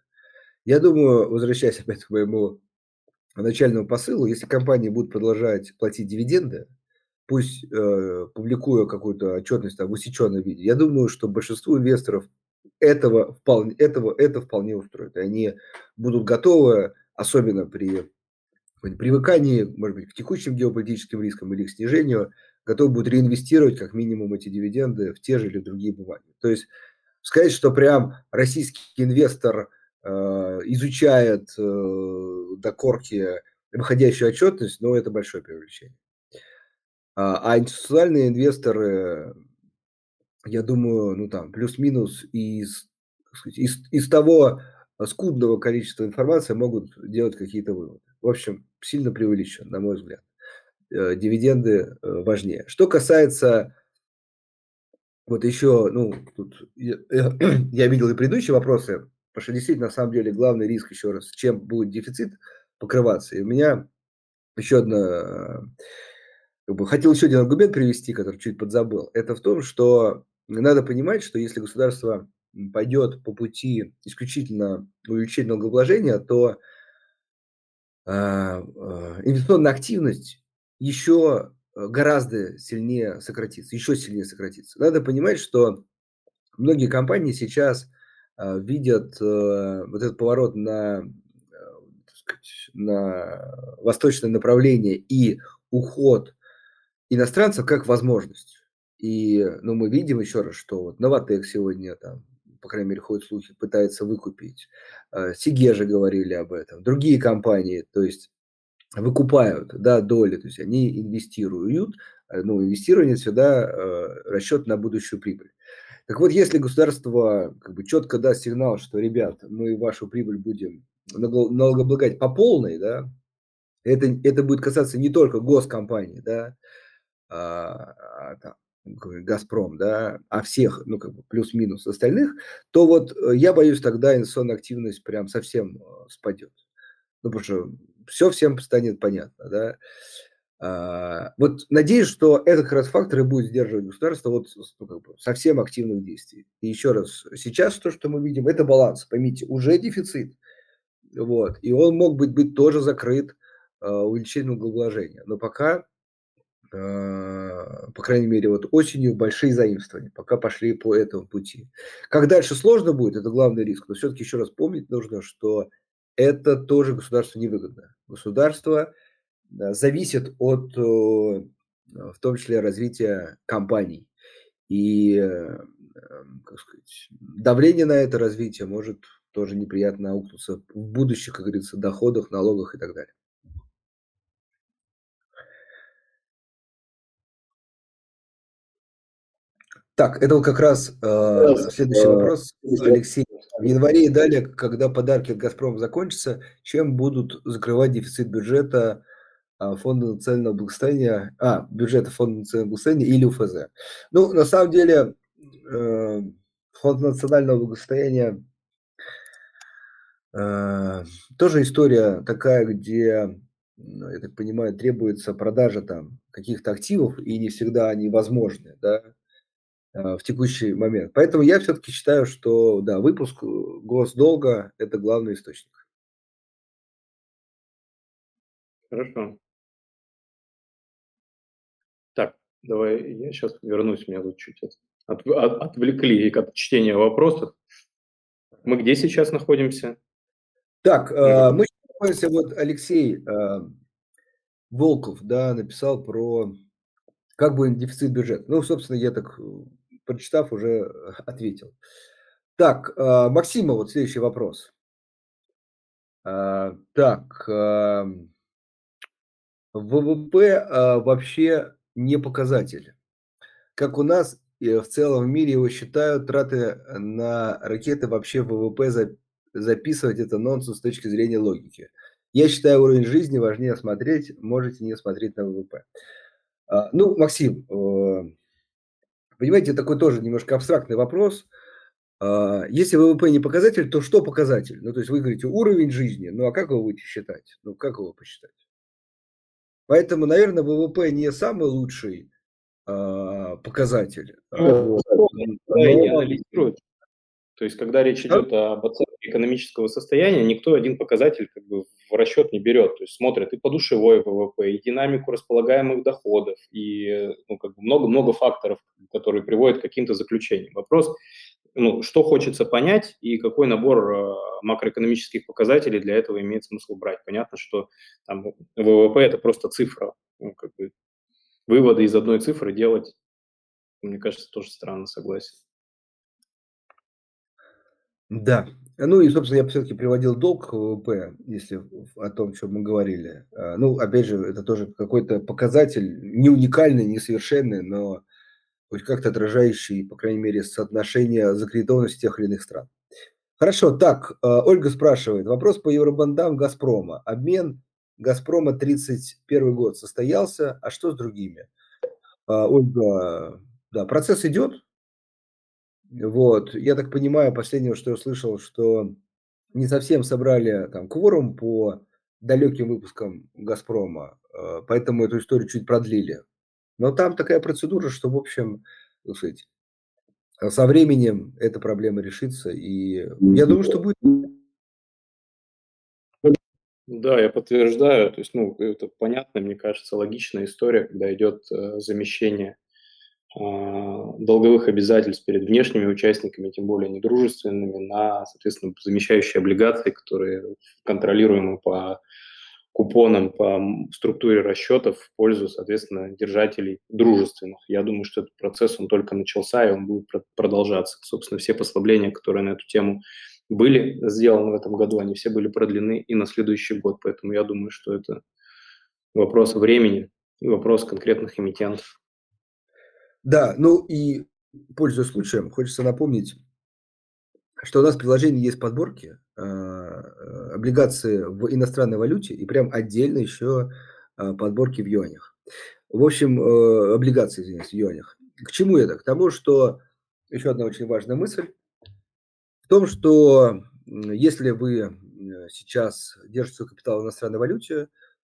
Я думаю, возвращаясь опять к моему начальному посылу, если компании будут продолжать платить дивиденды, пусть э, публикуя какую-то отчетность там, в усеченном виде, я думаю, что большинству инвесторов этого вполне, этого, это вполне устроит. Они будут готовы, особенно при привыкании, может быть, к текущим геополитическим рискам или к снижению, готовы будут реинвестировать как минимум эти дивиденды в те же или другие бумаги. То есть сказать, что прям российский инвестор изучает э, до корки выходящую отчетность, ну, это большое привлечение. А, а институциональные инвесторы, я думаю, ну там плюс-минус из, из, из того скудного количества информации могут делать какие-то выводы. В общем, сильно преувеличен, на мой взгляд. Э, дивиденды э, важнее. Что касается вот еще, ну, тут я, я видел и предыдущие вопросы, потому что действительно, на самом деле, главный риск еще раз, чем будет дефицит покрываться. И у меня еще одна, как бы, хотел еще один аргумент привести, который чуть подзабыл. Это в том, что надо понимать, что если государство пойдет по пути исключительно увеличения налогообложения, то э, инвестиционная активность еще гораздо сильнее сократится, еще сильнее сократится. Надо понимать, что многие компании сейчас э, видят э, вот этот поворот на, сказать, на восточное направление и уход иностранцев как возможность. И ну, мы видим еще раз, что вот Новотек сегодня там по крайней мере, ходят слухи, пытается выкупить. Э, Сиге же говорили об этом. Другие компании, то есть выкупают да, доли, то есть они инвестируют, э, ну, инвестирование всегда э, расчет на будущую прибыль. Так вот, если государство как бы четко даст сигнал, что, ребят, мы вашу прибыль будем налогооблагать по полной, да, это, это будет касаться не только госкомпаний, да, а, а, там, Газпром, да, а всех, ну, как бы плюс-минус остальных, то вот э, я боюсь, тогда инвестиционная активность прям совсем э, спадет. Ну, потому что все всем станет понятно, да. А, вот надеюсь, что этот как раз фактор и будет сдерживать государство вот ну, как бы, совсем активных действий. И еще раз, сейчас то, что мы видим, это баланс, поймите, уже дефицит, вот, и он мог быть, быть тоже закрыт э, увеличением налогообложения, но пока по крайней мере, вот осенью большие заимствования, пока пошли по этому пути. Как дальше сложно будет, это главный риск, но все-таки еще раз помнить нужно, что это тоже государству невыгодно. Государство зависит от, в том числе, развития компаний. И как сказать, давление на это развитие может тоже неприятно аукнуться в будущих, как говорится, доходах, налогах и так далее. Так, это как раз э, следующий вопрос, Алексей. В январе и далее, когда подарки от «Газпрома» закончатся, чем будут закрывать дефицит бюджета Фонда национального благосостояния, а, бюджета Фонда национального благосостояния или УФЗ? Ну, на самом деле, э, Фонд национального благосостояния э, тоже история такая, где, я так понимаю, требуется продажа там каких-то активов, и не всегда они возможны, да, Э, в текущий момент. Поэтому я все-таки считаю, что да, выпуск госдолга – это главный источник. Хорошо. Давай я сейчас вернусь, меня тут чуть от, от, отвлекли от чтения вопросов. Мы где сейчас находимся? Так, э, мы находимся, вот Алексей э, Волков, да, написал про как будет дефицит бюджета. Ну, собственно, я так прочитав, уже э, ответил. Так, э, Максима, вот следующий вопрос. Э, так, ВВП вообще не показатель. Как у нас в целом в мире его считают, траты на ракеты вообще ВВП записывать это нонсенс с точки зрения логики. Я считаю, уровень жизни важнее смотреть, можете не смотреть на ВВП. Ну, Максим, Понимаете, такой тоже немножко абстрактный вопрос. А, если ВВП не показатель, то что показатель? Ну, то есть вы говорите уровень жизни, ну а как его будете считать? Ну, как его посчитать? Поэтому, наверное, ВВП не самый лучший а, показатель. Ну, вот. Но... То есть, когда речь идет об оценке экономического состояния, никто один показатель как бы в расчет не берет. То есть смотрят и подушевой ВВП, и динамику располагаемых доходов, и ну, как бы много-много факторов, которые приводят к каким-то заключениям. Вопрос, ну, что хочется понять и какой набор э, макроэкономических показателей для этого имеет смысл брать. Понятно, что там ВВП – это просто цифра, ну, как бы выводы из одной цифры делать, мне кажется, тоже странно, согласен. Да. Ну и, собственно, я все-таки приводил долг ВВП, если о том, чем мы говорили. А, ну, опять же, это тоже какой-то показатель, не уникальный, не совершенный, но хоть как-то отражающий, по крайней мере, соотношение закредитованности тех или иных стран. Хорошо, так, а, Ольга спрашивает. Вопрос по евробандам «Газпрома». Обмен «Газпрома» 31 год состоялся, а что с другими? А, Ольга, да, процесс идет, вот, я так понимаю, последнего, что я слышал, что не совсем собрали там кворум по далеким выпускам «Газпрома», э, поэтому эту историю чуть продлили. Но там такая процедура, что, в общем, так сказать, со временем эта проблема решится, и я думаю, что будет... Да, я подтверждаю. То есть, ну, это понятно, мне кажется, логичная история, когда идет э, замещение а, долговых обязательств перед внешними участниками, тем более недружественными, на, соответственно, замещающие облигации, которые контролируемы по купонам, по структуре расчетов в пользу, соответственно, держателей дружественных. Я думаю, что этот процесс, он только начался, и он будет продолжаться. Собственно, все послабления, которые на эту тему были сделаны в этом году, они все были продлены и на следующий год. Поэтому я думаю, что это вопрос времени и вопрос конкретных эмитентов. Да, ну и пользуясь случаем, хочется напомнить, что у нас в приложении есть подборки э, облигации в иностранной валюте и прям отдельно еще э, подборки в юанях. В общем, э, облигации, извиняюсь, в юанях. К чему это? К тому, что еще одна очень важная мысль в том, что если вы сейчас держите свой капитал в иностранной валюте,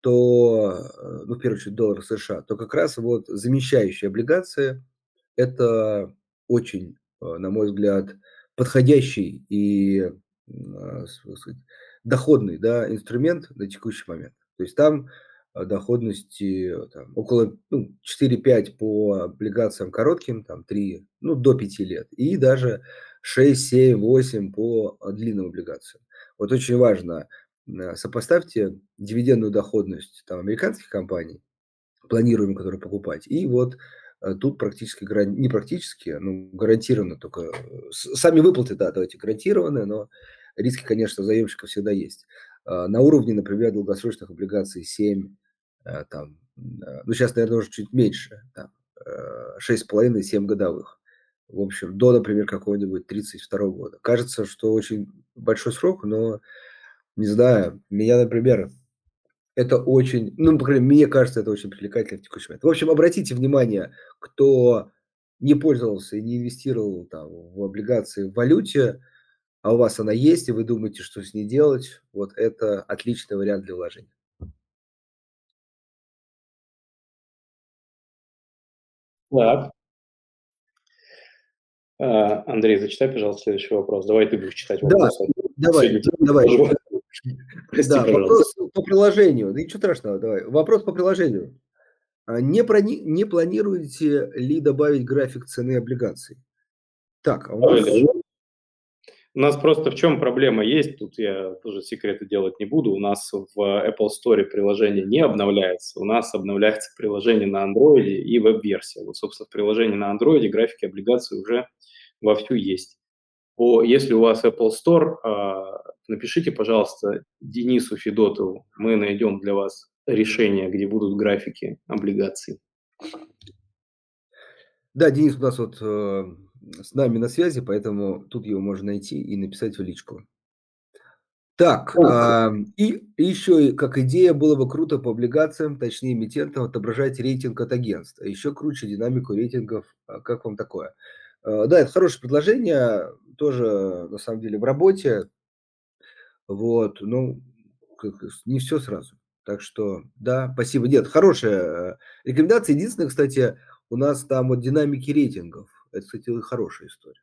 то, э, ну, в первую очередь, доллар США, то как раз вот замещающие облигации – это очень, э, на мой взгляд, подходящий и а, сказать, доходный да, инструмент на текущий момент. То есть там э, доходности там, около ну, 4-5 по облигациям коротким, там 3, ну, до 5 лет, и даже 6, 7, 8 по длинным облигациям. Вот очень важно – Э, сопоставьте дивидендную доходность там, американских компаний, планируем, которые покупать, и вот э, тут практически, не практически, ну, гарантированно только, э, сами выплаты, да, давайте гарантированные, но риски, конечно, заемщиков всегда есть. На уровне, например, долгосрочных облигаций 7, там, ну, сейчас, наверное, уже чуть меньше, там, 6,5-7 годовых. В общем, до, например, какого-нибудь 32 года. Кажется, что очень большой срок, но не знаю, меня, например, это очень, ну, по крайней мере, мне кажется, это очень привлекательно в текущий момент. В общем, обратите внимание, кто не пользовался и не инвестировал там, в облигации в валюте, а у вас она есть, и вы думаете, что с ней делать, вот это отличный вариант для вложения. Так. А, Андрей, зачитай, пожалуйста, следующий вопрос. Давай ты будешь читать вопрос. Да, давай, давай. Прости, да, вопрос по приложению. Да ничего страшного, давай. Вопрос по приложению. А не, прони... не планируете ли добавить график цены облигаций? Так, а у нас... У нас просто в чем проблема есть, тут я тоже секреты делать не буду, у нас в Apple Store приложение не обновляется, у нас обновляется приложение на Android и веб-версия. Вот, собственно, в приложении на Android графики облигаций уже вовсю есть. По, если у вас Apple Store, а, напишите, пожалуйста, Денису Федотову, мы найдем для вас решение, где будут графики облигаций. Да, Денис у нас вот э, с нами на связи, поэтому тут его можно найти и написать в личку. Так, э, и еще как идея было бы круто по облигациям, точнее эмитентам, отображать рейтинг от агентства. Еще круче динамику рейтингов. А как вам такое? Э, да, это хорошее предложение, тоже на самом деле в работе. Вот, ну, не все сразу. Так что, да, спасибо. Нет, хорошая э, рекомендация. Единственное, кстати, у нас там вот динамики рейтингов. Это, кстати, хорошая история.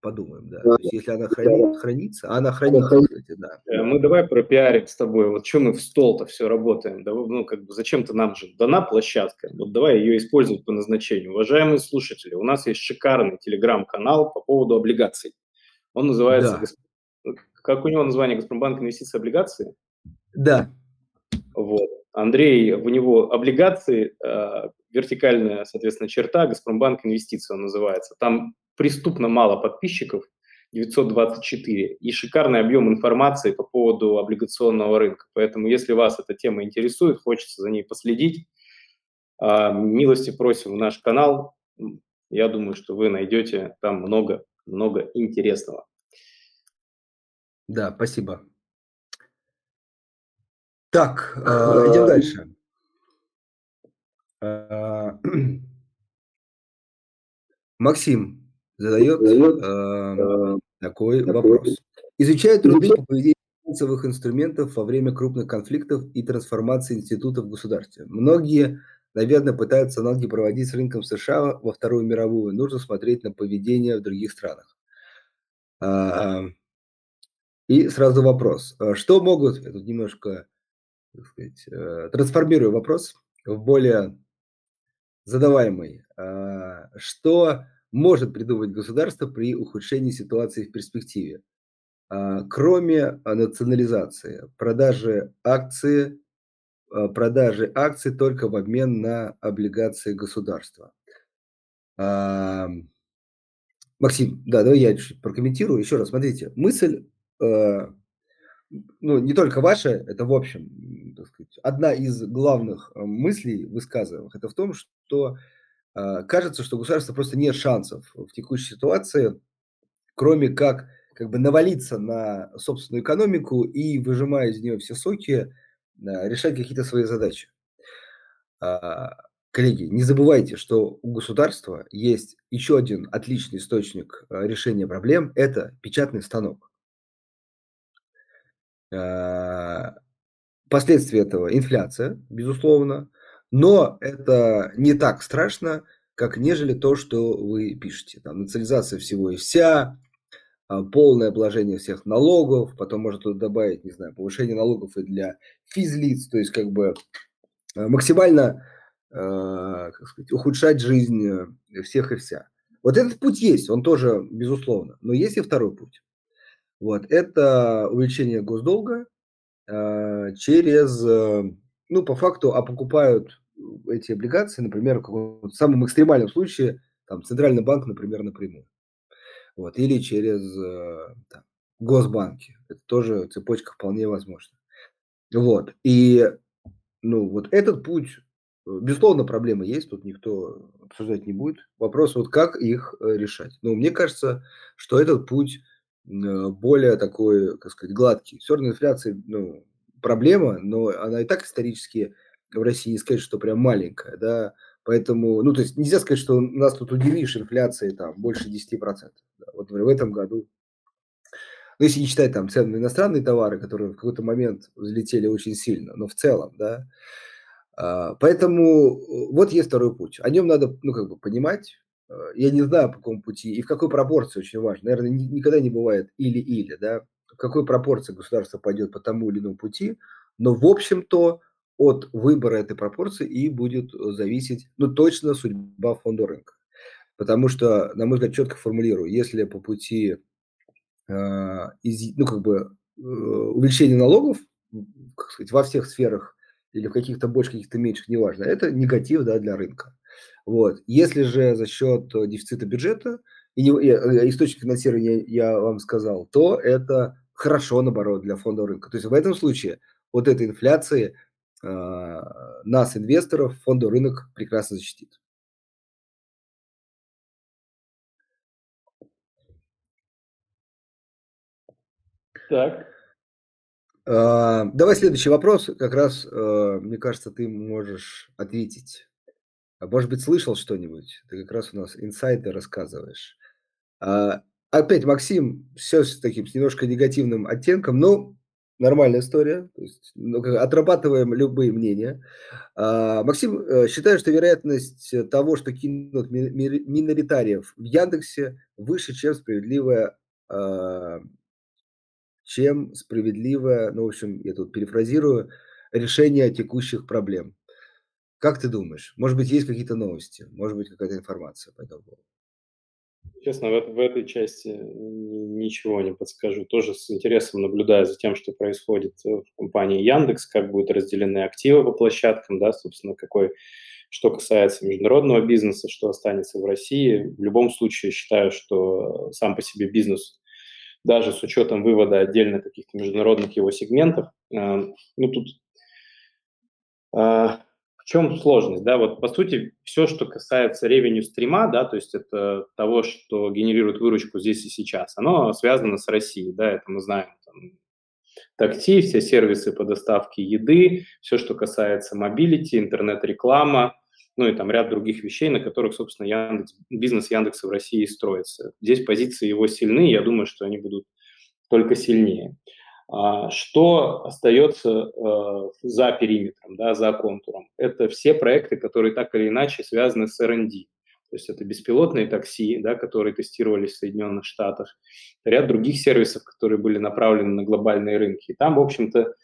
Подумаем, да. То есть, если она хранит, хранится, а она хранится, кстати, да. Э, мы давай пропиарим с тобой. Вот что мы в стол-то все работаем? Да, ну, как бы зачем-то нам же дана площадка. Вот давай ее использовать по назначению. Уважаемые слушатели, у нас есть шикарный телеграм-канал по поводу облигаций. Он называется да как у него название Газпромбанк инвестиции облигации? Да. Вот. Андрей, в него облигации, э, вертикальная, соответственно, черта, Газпромбанк инвестиция он называется. Там преступно мало подписчиков, 924, и шикарный объем информации по поводу облигационного рынка. Поэтому, если вас эта тема интересует, хочется за ней последить, э, милости просим в наш канал. Я думаю, что вы найдете там много, много интересного. Да, спасибо. Так, э, идем дальше. Э, Максим задает э, такой вопрос. Изучает труды по поведению финансовых инструментов во время крупных конфликтов и трансформации институтов в государстве. Многие, наверное, пытаются аналоги проводить с рынком США во Вторую мировую. Нужно смотреть на поведение в других странах. И сразу вопрос. Что могут, я тут немножко так сказать, э, трансформирую вопрос в более задаваемый. А, что может придумать государство при ухудшении ситуации в перспективе? А, кроме национализации, продажи акции, а, продажи акций только в обмен на облигации государства. Максим, да, давай я чуть прокомментирую. Еще раз, смотрите, мысль э, ну, не только ваша, это в общем, так сказать, одна из главных э, мыслей высказываемых, это в том, что э, кажется, что у государства просто нет шансов в текущей ситуации, кроме как как бы навалиться на собственную экономику и, выжимая из нее все соки, э, решать какие-то свои задачи. Э, коллеги, не забывайте, что у государства есть еще один отличный источник э, решения проблем – это печатный станок. Э, последствия этого инфляция, безусловно, но это не так страшно, как нежели то, что вы пишете. Там национализация всего и вся, а, полное обложение всех налогов, потом можно туда добавить, не знаю, повышение налогов и для физлиц, то есть как бы э, максимально э, как сказать, ухудшать жизнь всех и вся. Вот этот путь есть, он тоже безусловно, но есть и второй путь. Вот, это увеличение госдолга э, через, э, ну, по факту, а покупают эти облигации, например, в самом экстремальном случае, там, Центральный банк, например, напрямую. Вот, или через э, там, госбанки. Это тоже цепочка вполне возможна. Вот, и, ну, вот этот путь, безусловно, проблемы есть, тут никто обсуждать не будет. Вопрос, вот как их решать. Ну, мне кажется, что этот путь Э, более такой, как сказать, гладкий. Все равно инфляция, ну, проблема, но она и так исторически в России не сказать, что прям маленькая, да, поэтому, ну, то есть нельзя сказать, что нас тут удивишь инфляцией там больше 10%. Да. Вот в этом году, ну, если не считать там цены на иностранные товары, которые в какой-то момент взлетели очень сильно, но в целом, да, а, Поэтому э, вот есть второй путь. О нем надо, ну, как бы понимать, Э, я не знаю, по какому пути и в какой пропорции очень важно. Наверное, никогда не бывает или-или, да, в какой пропорции государство пойдет по тому или иному пути, но в общем-то от выбора этой пропорции и будет э, зависеть, ну, точно судьба фонда рынка. Потому что, на мой взгляд, четко формулирую, если по пути, э, из, ну, как бы, э, увеличения налогов, как сказать, во всех сферах или в каких-то больше, каких-то меньших, неважно, это негатив, да, для рынка. Вот. Если же за счет э, дефицита бюджета, и не, э, источник финансирования я вам сказал, то это хорошо, наоборот, для фондового рынка. То есть в этом случае вот этой инфляции э, нас, инвесторов, фондовый рынок прекрасно защитит. Так. Э, давай следующий вопрос. Как раз, э, мне кажется, ты можешь ответить. А может быть, слышал что-нибудь? Ты как раз у нас инсайды рассказываешь. А, опять, Максим, все с таким, с немножко негативным оттенком, но нормальная история. То есть, ну, отрабатываем любые мнения. А, Максим э, считает, что вероятность того, что кинут миноритариев в Яндексе, выше, чем справедливая а, чем справедливое, ну, в общем, я тут перефразирую, решение текущих проблем. Как ты думаешь, может быть, есть какие-то новости, может быть, какая-то информация по этому поводу? Честно, в, в этой части ничего не подскажу. Тоже с интересом наблюдаю за тем, что происходит в компании Яндекс, как будут разделены активы по площадкам, да, собственно, какой, что касается международного бизнеса, что останется в России. В любом случае считаю, что сам по себе бизнес, даже с учетом вывода отдельно каких-то международных его сегментов, э, ну тут э, чем сложность? Да, вот по сути все, что касается revenue stream а, да, то есть это того, что генерирует выручку здесь и сейчас, оно связано с Россией, да, это мы знаем. Там, такси, все сервисы по доставке еды, все, что касается mobility, интернет-реклама, ну и там ряд других вещей, на которых, собственно, Яндекс, бизнес Яндекса в России строится. Здесь позиции его сильны, я думаю, что они будут только сильнее. А, что остается э, за периметром, да, за контуром? Это все проекты, которые так или иначе связаны с R&D. То есть это беспилотные такси, да, которые тестировались в Соединенных Штатах, ряд других сервисов, которые были направлены на глобальные рынки. И там, в общем-то,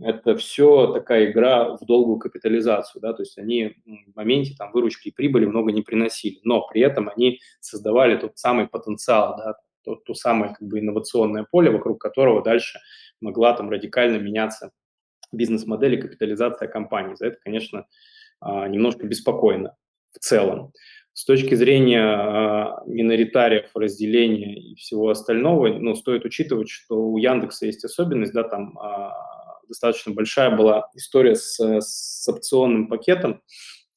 это все такая игра в долгую капитализацию, да, то есть они в моменте там выручки и прибыли много не приносили, но при этом они создавали тот самый потенциал, да, то, то самое как бы инновационное поле, вокруг которого дальше могла там радикально меняться бизнес-модель и капитализация компании. За это, конечно, а, немножко беспокойно в целом. С точки зрения а, миноритариев, разделения и всего остального, ну, стоит учитывать, что у Яндекса есть особенность, да, там а, достаточно большая была история с, с опционным пакетом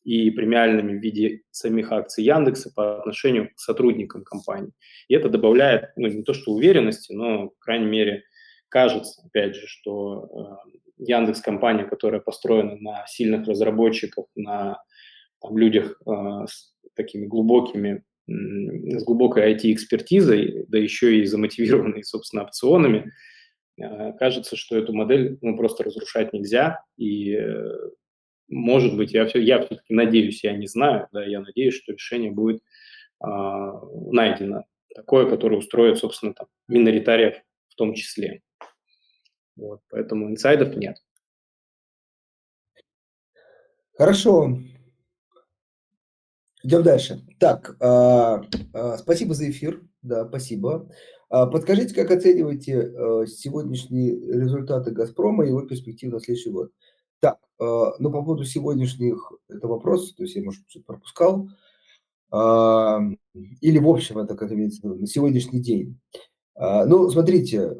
и премиальными в виде самих акций Яндекса по отношению к сотрудникам компании. И это добавляет, ну, не то что уверенности, но, по крайней мере, кажется, опять же, что э, Яндекс компания, которая построена на сильных разработчиках, на там, людях э, с такими глубокими, с глубокой IT-экспертизой, да еще и замотивированной, собственно, опционами, э, кажется, что эту модель ну, просто разрушать нельзя. И, э, может быть, я, все, я все-таки надеюсь, я не знаю, да, я надеюсь, что решение будет э, найдено такое, которое устроит, собственно, там, миноритариев в том числе. Вот, поэтому инсайдов нет. Хорошо. Идем дальше. Так, э, э, спасибо за эфир. Да, спасибо. Э, подскажите, как оцениваете э, сегодняшние результаты «Газпрома» и его перспективы на следующий год? Так, э, ну, по поводу сегодняшних, это вопрос, то есть я, может, что-то пропускал. Э, или, в общем, это как имеется на сегодняшний день. Э, ну, смотрите,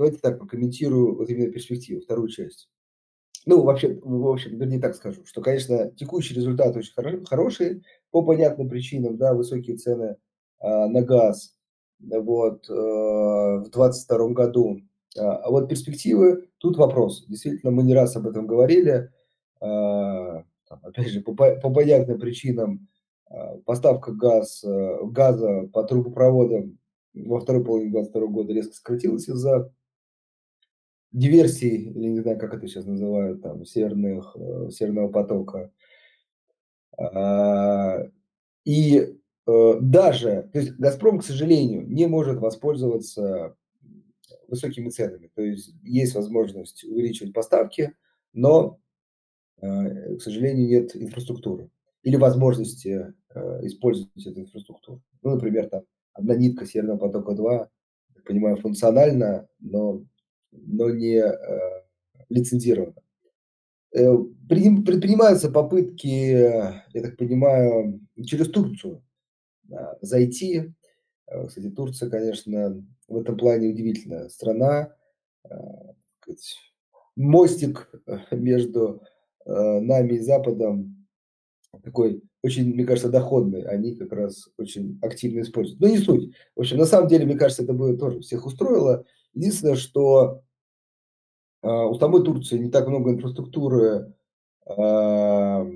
Давайте так прокомментирую вот именно перспективу, вторую часть. Ну, вообще, в общем, вернее так скажу, что, конечно, текущие результаты очень хорошие по понятным причинам, да, высокие цены а, на газ, вот, э, в 2022 году. А, а вот перспективы, тут вопрос. Действительно, мы не раз об этом говорили. А, опять же, по, по понятным причинам а, поставка газ, э, газа по трубопроводам во второй половине 2022 года резко сократилась из-за диверсий, или не знаю, как это сейчас называют, там, северных, э, северного потока. А, и э, даже, то есть «Газпром», к сожалению, не может воспользоваться высокими ценами. То есть есть возможность увеличивать поставки, но, э, к сожалению, нет инфраструктуры или возможности использовать эту инфраструктуру. Ну, например, там одна нитка Северного потока-2, я понимаю, функциональна, но но не э, лицензировано. Э, предпринимаются попытки, я так понимаю, через Турцию зайти. Э, кстати, Турция, конечно, в этом плане удивительная страна. Мостик между нами и Западом такой очень, мне кажется, доходный. Они как раз очень активно используют. Но не суть. В общем, на самом деле, мне кажется, это бы тоже всех устроило. Единственное, что а, у самой Турции не так много инфраструктуры, а,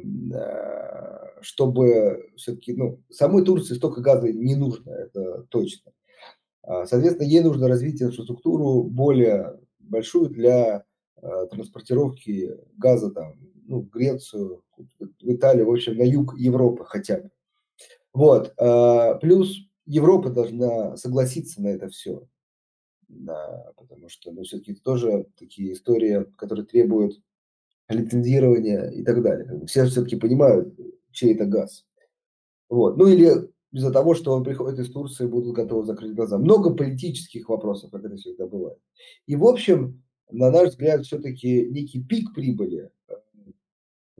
чтобы все-таки, ну, самой Турции столько газа не нужно, это точно. А, соответственно, ей нужно развить инфраструктуру более большую для транспортировки газа там, ну, в Грецию, в Италию, в общем, на юг Европы хотя бы. Вот. Плюс Европа должна согласиться на это все да, потому что, ну, все-таки тоже такие истории, которые требуют лицензирования и так далее. Все все-таки понимают, чей это газ. Вот. Ну или из-за того, что он приходит из Турции, будут готовы закрыть глаза. Много политических вопросов, как это всегда бывает. И, в общем, на наш взгляд, все-таки некий пик прибыли э,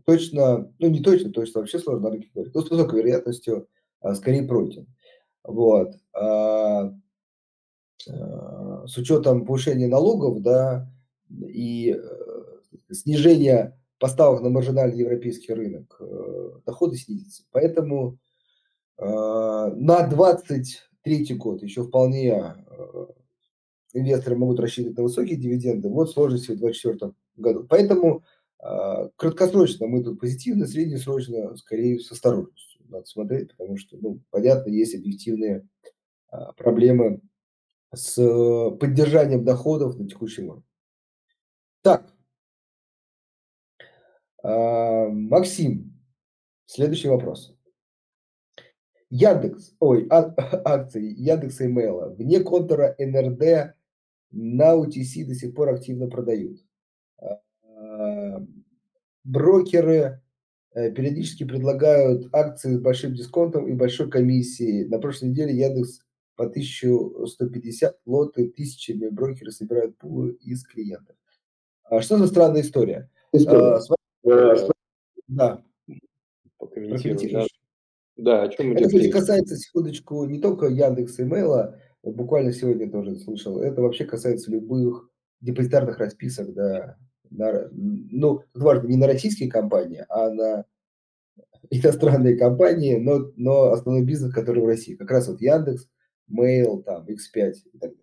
точно, ну не точно, точно вообще сложно на рынке говорить, но с высокой вероятностью а, скорее пройден. Вот. А, с учетом повышения налогов, да, и э, снижения поставок на маржинальный европейский рынок, э, доходы снизятся. Поэтому э, на 23 год еще вполне инвесторы могут рассчитывать на высокие дивиденды, вот сложности в 2024 году. Поэтому краткосрочно мы тут позитивно, среднесрочно скорее с осторожностью надо смотреть, потому что, ну, понятно, есть объективные проблемы с поддержанием доходов на текущем уровне. Так, а, Максим, следующий вопрос. Яндекс, ой, а, акции Яндекса и Мейла вне контура НРД на UTC до сих пор активно продают. А, брокеры э, периодически предлагают акции с большим дисконтом и большой комиссией. На прошлой неделе Яндекс по 1150 лоты тысячами брокеры собирают пулы из клиентов. А что за странная история? история. А, э, да. Прокомментируешь. Да, о чем Это, касается, секундочку, не только Яндекс имейла, буквально сегодня тоже слышал, это вообще касается любых депозитарных расписок, да, на, ну, важно, не на российские компании, а на иностранные компании, но, но основной бизнес, который в России. Как раз вот Яндекс, Mail, там, X5 и так далее.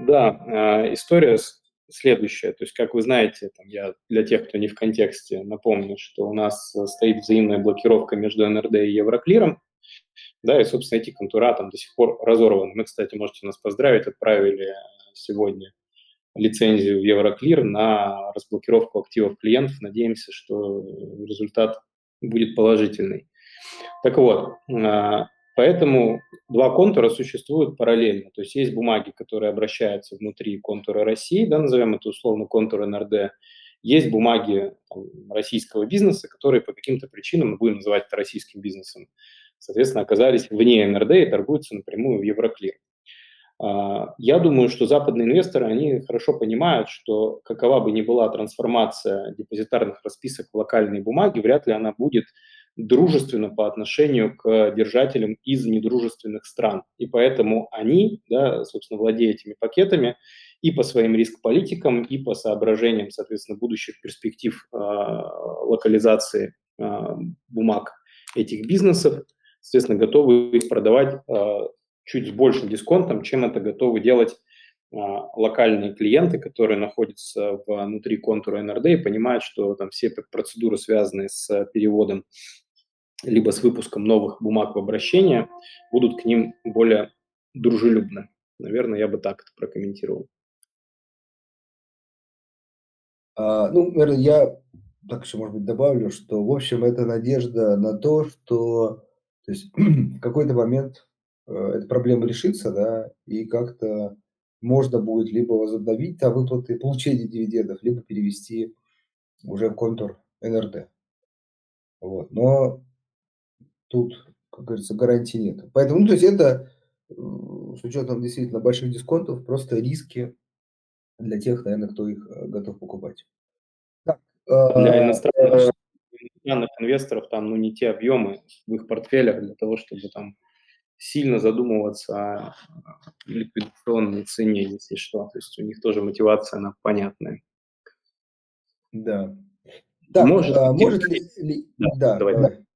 Да, э, история следующее. То есть, как вы знаете, там, я для тех, кто не в контексте, напомню, что у нас э, стоит взаимная блокировка между НРД и Евроклиром, да, и, собственно, эти контура там до сих пор разорваны. Мы, кстати, можете нас поздравить, отправили э, сегодня лицензию в Евроклир на разблокировку активов клиентов. Надеемся, что результат будет положительный. Так вот, э, Поэтому два контура существуют параллельно. То есть есть бумаги, которые обращаются внутри контура России, да, назовем это условно контур НРД. Есть бумаги там, российского бизнеса, которые по каким-то причинам, мы будем называть это российским бизнесом, соответственно, оказались вне НРД и торгуются напрямую в Евроклир. А, я думаю, что западные инвесторы, они хорошо понимают, что какова бы ни была трансформация депозитарных расписок в локальные бумаги, вряд ли она будет дружественно по отношению к держателям из недружественных стран. И поэтому они, да, собственно, владея этими пакетами, и по своим риск-политикам, и по соображениям, соответственно, будущих перспектив э, локализации э, бумаг этих бизнесов, соответственно, готовы их продавать э, чуть с большим дисконтом, чем это готовы делать локальные клиенты, которые находятся внутри контура НРД и понимают, что там все процедуры, связанные с переводом либо с выпуском новых бумаг в обращение, будут к ним более дружелюбны. Наверное, я бы так это прокомментировал. А, ну, наверное, я так еще, может быть, добавлю, что, в общем, это надежда на то, что то есть, в какой-то момент э, эта проблема решится, да, и как-то можно будет либо возобновить там выплаты, получение дивидендов, либо перевести уже в контур НРД. Вот. Но тут, как говорится, гарантии нет. Поэтому, ну, то есть это с учетом действительно больших дисконтов, просто риски для тех, наверное, кто их э, готов покупать. Так, для а, иностранных, иностранных инвесторов там ну, не те объемы в их портфелях для того, чтобы там сильно задумываться о ликвидационной цене, если что. То есть у них тоже мотивация, она понятная. Да. Так, может, а, может ли... Да, да, давай. давай.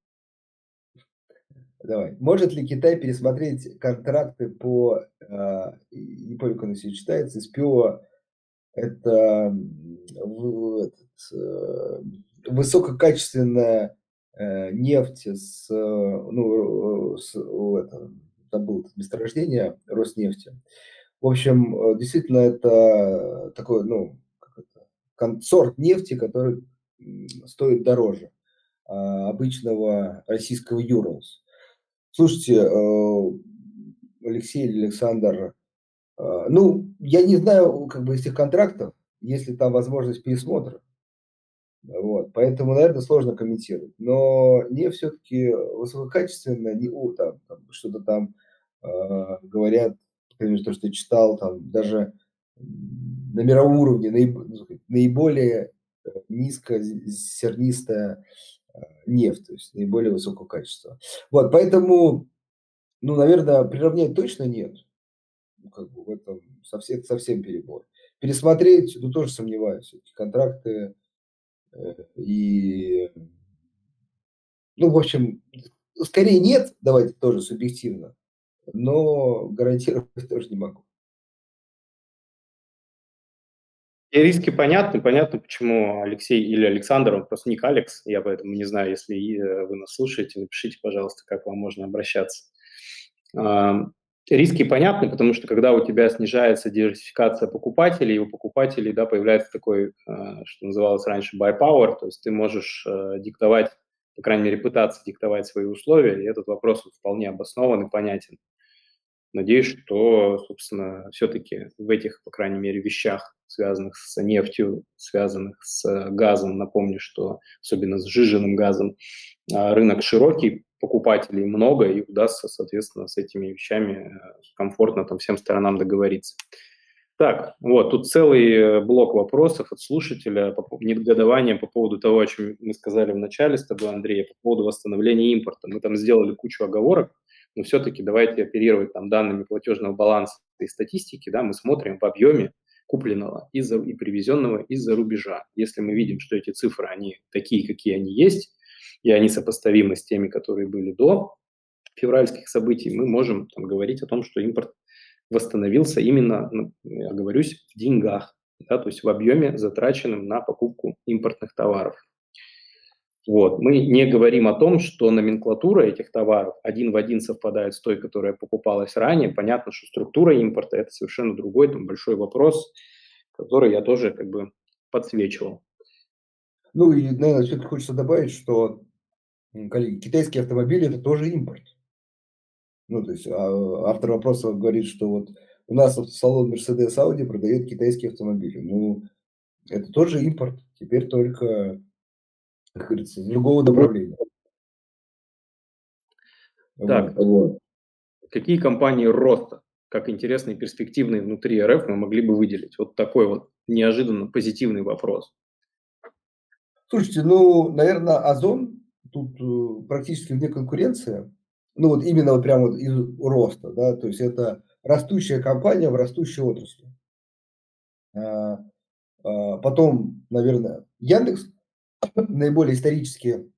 Давай. Может ли Китай пересмотреть контракты по, э, не помню, как оно себе читается, СПО, это этот, э, высококачественная э, нефть с, ну, с, это, забыл месторождение Роснефти. В общем, действительно, это такой, ну, сорт нефти, который стоит дороже обычного российского Юрлс. Слушайте, э, Алексей или Александр, э, ну, я не знаю, как бы, из этих контрактов, есть ли там возможность пересмотра. Вот, поэтому, наверное, сложно комментировать. Но не все-таки высококачественно, не о, там, там что-то там э, говорят, например, то, что читал, там даже на мировом уровне наиб, наиболее э, низкозернистая э, нефть, то есть наиболее высокого качества. Вот, поэтому, ну, наверное, приравнять точно нет. Ну, как бы в этом совсем, совсем перебор. Пересмотреть, ну, тоже сомневаюсь. Эти контракты Э, и, ну, в общем, скорее нет, давайте тоже субъективно, но гарантировать тоже не могу. И риски понятны. Понятно, почему Алексей или Александр, он просто ник Алекс. Я поэтому не знаю, если э, вы нас слушаете, напишите, пожалуйста, как вам можно обращаться. Риски понятны, потому что когда у тебя снижается диверсификация покупателей, у покупателей да, появляется такой, э, что называлось раньше buy power, то есть ты можешь э, диктовать, по крайней мере, пытаться диктовать свои условия, и этот вопрос вполне обоснован и понятен. Надеюсь, что, собственно, все-таки в этих, по крайней мере, вещах, связанных с нефтью, связанных с газом, напомню, что особенно с сжиженным газом, э, рынок широкий, покупателей много, и удастся, соответственно, с этими вещами э, комфортно там всем сторонам договориться. Так, вот, тут целый э, блок вопросов от слушателя, по, негодования по поводу того, о чем мы сказали в начале с тобой, Андрей, по поводу восстановления импорта. Мы там сделали кучу оговорок, но все-таки давайте оперировать там данными платежного баланса и статистики, да, мы смотрим в объеме купленного и, за, и привезенного из-за рубежа. Если мы видим, что эти цифры, они такие, какие они есть, и они сопоставимы с теми, которые были до февральских событий, мы можем там, говорить о том, что импорт восстановился именно, ну, я оговорюсь, в деньгах, да, то есть в объеме, затраченном на покупку импортных товаров. Вот. Мы не говорим о том, что номенклатура этих товаров один в один совпадает с той, которая покупалась ранее. Понятно, что структура импорта – это совершенно другой, там большой вопрос, который я тоже как бы подсвечивал. Ну и, наверное, все-таки хочется добавить, что коллеги, китайские автомобили – это тоже импорт. Ну, то есть а, автор вопроса говорит, что вот у нас салон Mercedes Audi продает китайские автомобили. Ну, это тоже импорт, теперь только, как говорится, с другого направления. Так, вот. какие компании роста, как интересные перспективные внутри РФ мы могли бы выделить? Вот такой вот неожиданно позитивный вопрос. Слушайте, ну, наверное, Озон тут э, практически вне конкуренции. Ну, вот именно вот прямо вот из роста, да, то есть это растущая компания в растущей отрасли. А, а, потом, наверное, Яндекс, наиболее исторически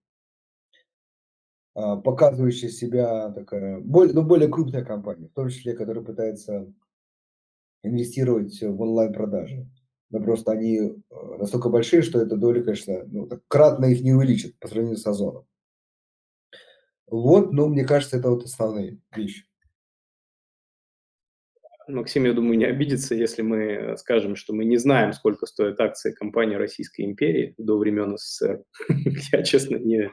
а, показывающая себя такая, более, ну, более крупная компания, в том числе, которая пытается инвестировать в онлайн-продажи. Но просто они э, настолько большие, что эта доля, конечно, ну, так, кратно их не увеличит по сравнению с Озоном. Вот, ну, мне кажется, это вот основные вещи. Максим, я думаю, не обидится, если мы скажем, что мы не знаем, сколько стоят акции компании Российской империи до времен СССР. Я, честно, не,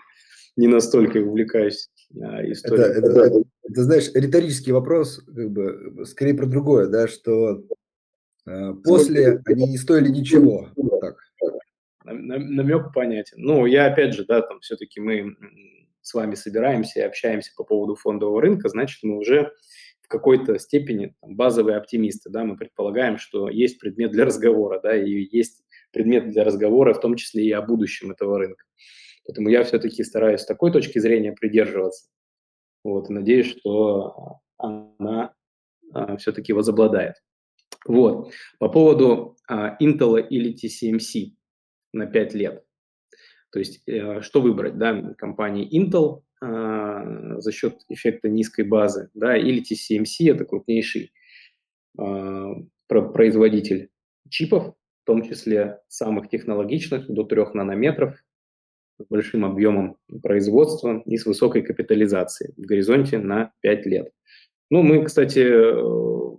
не настолько увлекаюсь а, историей. Это, это, это, это, знаешь, риторический вопрос, как бы, скорее про другое, да, что э, после они не стоили ничего. Так. Намек понятен. Ну, я опять же, да, там все-таки мы с вами собираемся и общаемся по поводу фондового рынка, значит, мы уже какой-то степени там, базовые оптимисты, да, мы предполагаем, что есть предмет для разговора, да, и есть предмет для разговора, в том числе и о будущем этого рынка. Поэтому я все-таки стараюсь с такой точки зрения придерживаться. Вот, и надеюсь, что она а, все-таки возобладает. Вот. По поводу а, Intel или TCMC на 5 лет. То есть э, что выбрать, да, компании Intel за счет эффекта низкой базы, да, или TCMC, это крупнейший э, производитель чипов, в том числе самых технологичных, до 3 нанометров, с большим объемом производства и с высокой капитализацией в горизонте на 5 лет. Ну, мы, кстати, э,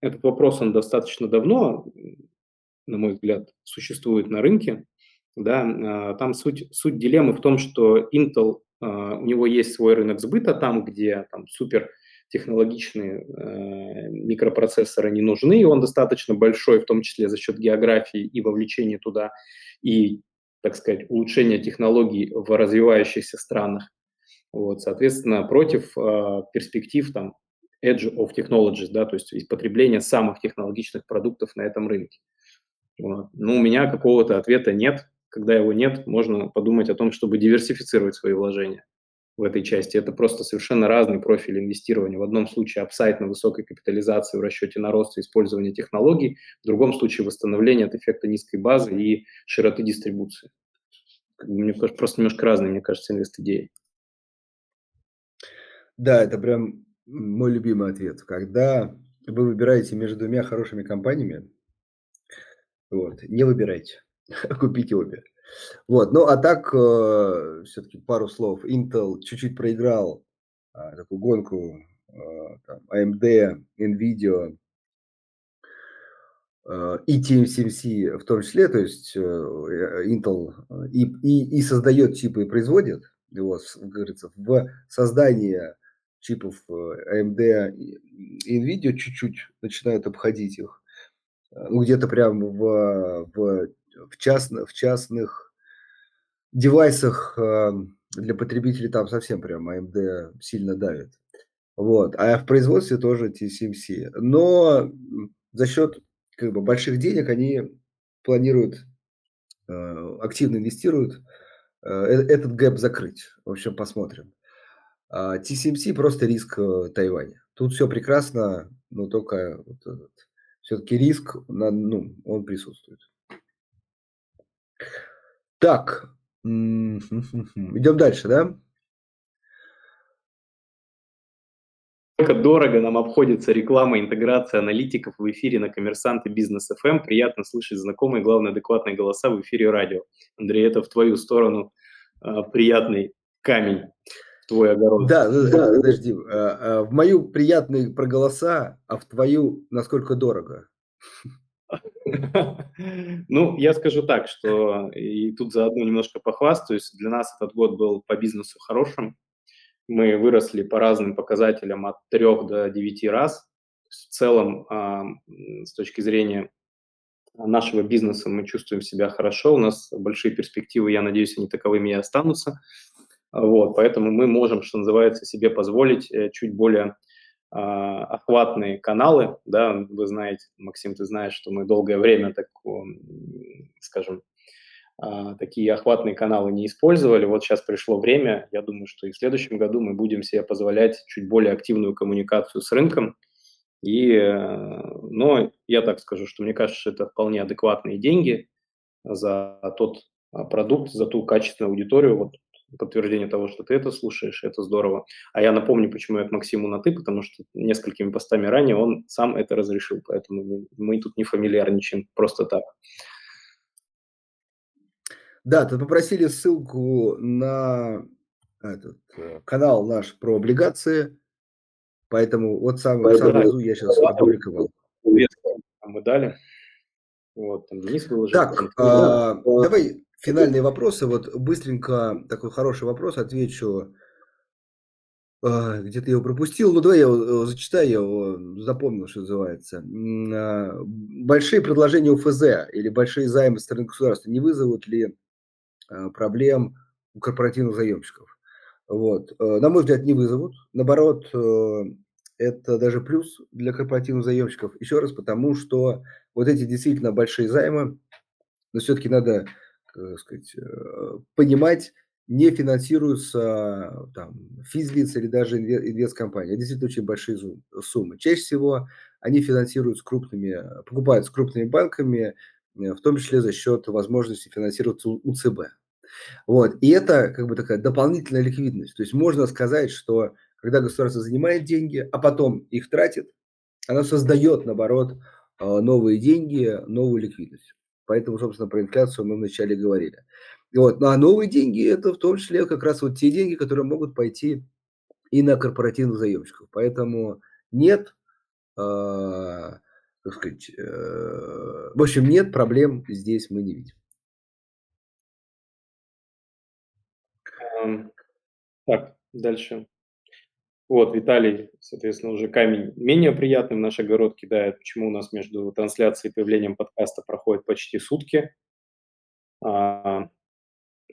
этот вопрос, он достаточно давно, на мой взгляд, существует на рынке, да, а, там суть, суть дилеммы в том, что Intel, а, у него есть свой рынок сбыта там, где там супер технологичные э, микропроцессоры не нужны, и он достаточно большой, в том числе за счет географии и вовлечения туда. И так сказать, улучшения технологий в развивающихся странах. Вот, соответственно, против э, перспектив там edge of technologies, да, то есть потребления самых технологичных продуктов на этом рынке. Вот. Ну, у меня какого-то ответа нет. Когда его нет, можно подумать о том, чтобы диверсифицировать свои вложения в этой части. Это просто совершенно разный профиль инвестирования. В одном случае апсайт на высокой капитализации в расчете на рост и использование технологий, в другом случае восстановление от эффекта низкой базы и широты дистрибуции. Мне кажется, просто немножко разные, мне кажется, инвест-идеи. Да, это прям мой любимый ответ. Когда вы выбираете между двумя хорошими компаниями, вот, не выбирайте, купите обе. Вот, ну а так, э, все-таки пару слов. Intel чуть-чуть проиграл э, такую гонку э, там, AMD, NVIDIA э, и TSMC в том числе, то есть э, Intel и, и, и создает чипы и производит, вот, говорится, в создании чипов AMD и NVIDIA чуть-чуть начинают обходить их. Ну, где-то прям в, в в, частно, в частных девайсах эм, для потребителей там совсем прям AMD сильно давит. Вот. А в производстве тоже TSMC. Но за счет как бы, больших денег они планируют, э, активно инвестируют э, э, этот гэп закрыть. В общем, посмотрим. А TSMC просто риск Тайваня. Тут все прекрасно, но только вот все-таки риск, ну, он присутствует. Так, идем дальше, да? Сколько дорого нам обходится реклама, интеграция аналитиков в эфире на Коммерсант и Бизнес ФМ. Эм. Приятно слышать знакомые, главное, адекватные голоса в эфире радио. Андрей, это в твою сторону э, приятный камень, твой огород. Да, да, подожди. Э, в мою приятный про голоса, а в твою насколько дорого? Ну, я скажу так, что и тут заодно немножко похвастаюсь. Для нас этот год был по бизнесу хорошим. Мы выросли по разным показателям от 3 до 9 раз. В целом, а, с точки зрения нашего бизнеса мы чувствуем себя хорошо, у нас большие перспективы, я надеюсь, они таковыми и останутся. Вот, поэтому мы можем, что называется, себе позволить э, чуть более охватные каналы, да, вы знаете, Максим, ты знаешь, что мы долгое время, так, скажем, а, такие охватные каналы не использовали. Вот сейчас пришло время, я думаю, что и в следующем году мы будем себе позволять чуть более активную коммуникацию с рынком. И, э, но я так скажу, что мне кажется, что это вполне адекватные деньги за тот а, продукт, за ту качественную аудиторию, вот подтверждение того, что ты это слушаешь, это здорово. А я напомню, почему я к Максиму на «ты», потому что несколькими постами ранее он сам это разрешил, поэтому мы тут не фамильярничаем просто так. Да, ты попросили ссылку на этот э, канал наш про облигации, поэтому вот сам, поэтому сам внизу я сейчас опубликовал. Мы дали. Вот, там Денис выложил. Так, там, а, давай финальные вопросы. Вот быстренько такой хороший вопрос отвечу. А, где-то я его пропустил. Ну, давай я его зачитаю, я его запомнил, что называется. А, большие предложения УФЗ или большие займы стороны государства не вызовут ли а, проблем у корпоративных заемщиков? Вот. На мой взгляд, не вызовут. Наоборот, это даже плюс для корпоративных заемщиков. Еще раз, потому что вот эти действительно большие займы, но все-таки надо как сказать, э, понимать, не финансируются там, физлиц или даже инвесткомпании. Это действительно очень большие суммы. Чаще всего они финансируют с крупными, покупают с крупными банками, э, в том числе за счет возможности финансироваться у ЦБ. Вот. И это как бы такая дополнительная ликвидность. То есть можно сказать, что когда государство занимает деньги, а потом их тратит, оно создает, наоборот, э, новые деньги, новую ликвидность. Поэтому, собственно, про инфляцию мы вначале говорили. Вот. Ну, а новые деньги – это в том числе как раз вот те деньги, которые могут пойти и на корпоративных заемщиков. Поэтому нет, э, как сказать, э, в общем, нет проблем здесь мы не видим. Так, дальше. Вот, Виталий, соответственно, уже камень менее приятный в наш огород кидает. Почему у нас между трансляцией и появлением подкаста проходит почти сутки? А,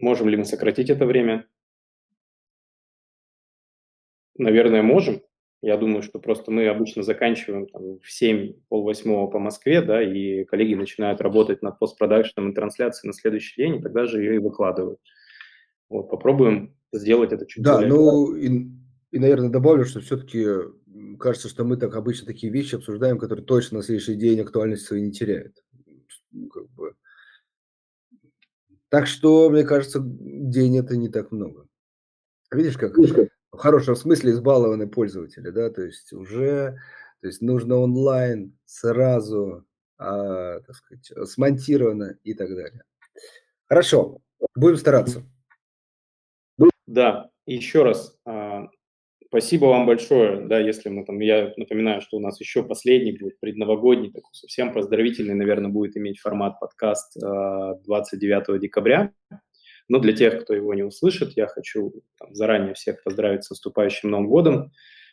Можем ли мы сократить это время? Наверное, можем. Я думаю, что просто мы обычно заканчиваем там, в 7, полвосьмого по Москве, да, и коллеги начинают работать над постпродакшеном и трансляцией на следующий день, и тогда же ее и выкладывают. Вот, попробуем сделать это чуть Да, более... ну и, наверное, добавлю, что все-таки кажется, что мы так обычно такие вещи обсуждаем, которые точно на следующий день актуальность своей не теряют. Ну, как бы. Так что, мне кажется, день это не так много. Видишь, как в хорошем смысле избалованы пользователи, да, то есть уже, то есть нужно онлайн сразу, а, так сказать, смонтировано и так далее. Хорошо, будем стараться. Да, еще раз, а, спасибо вам большое, да, если мы там, я напоминаю, что у нас еще последний будет предновогодний, такой совсем поздравительный, наверное, будет иметь формат подкаст 29 а, декабря, но для тех, кто его не услышит, я хочу там, заранее всех поздравить с наступающим Новым годом,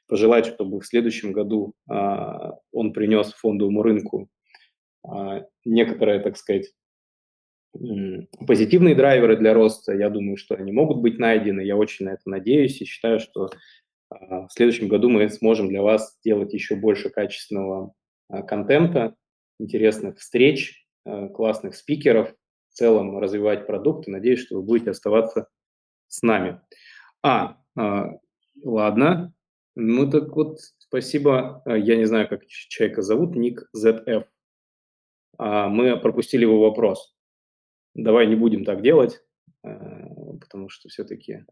пожелать, чтобы в следующем году а, он принес фондовому рынку а, некоторые, так сказать, позитивные драйверы для роста. Я думаю, что они могут быть найдены. Я очень на это надеюсь и считаю, что в следующем году мы сможем для вас сделать еще больше качественного а, контента, интересных встреч, а, классных спикеров, целом развивать продукт. И надеюсь, что вы будете оставаться с нами. А, а ладно. Ну так вот, спасибо. А, я не знаю, как человека зовут, ник ZF. А, мы пропустили его вопрос. Давай не будем так делать, а, потому что все-таки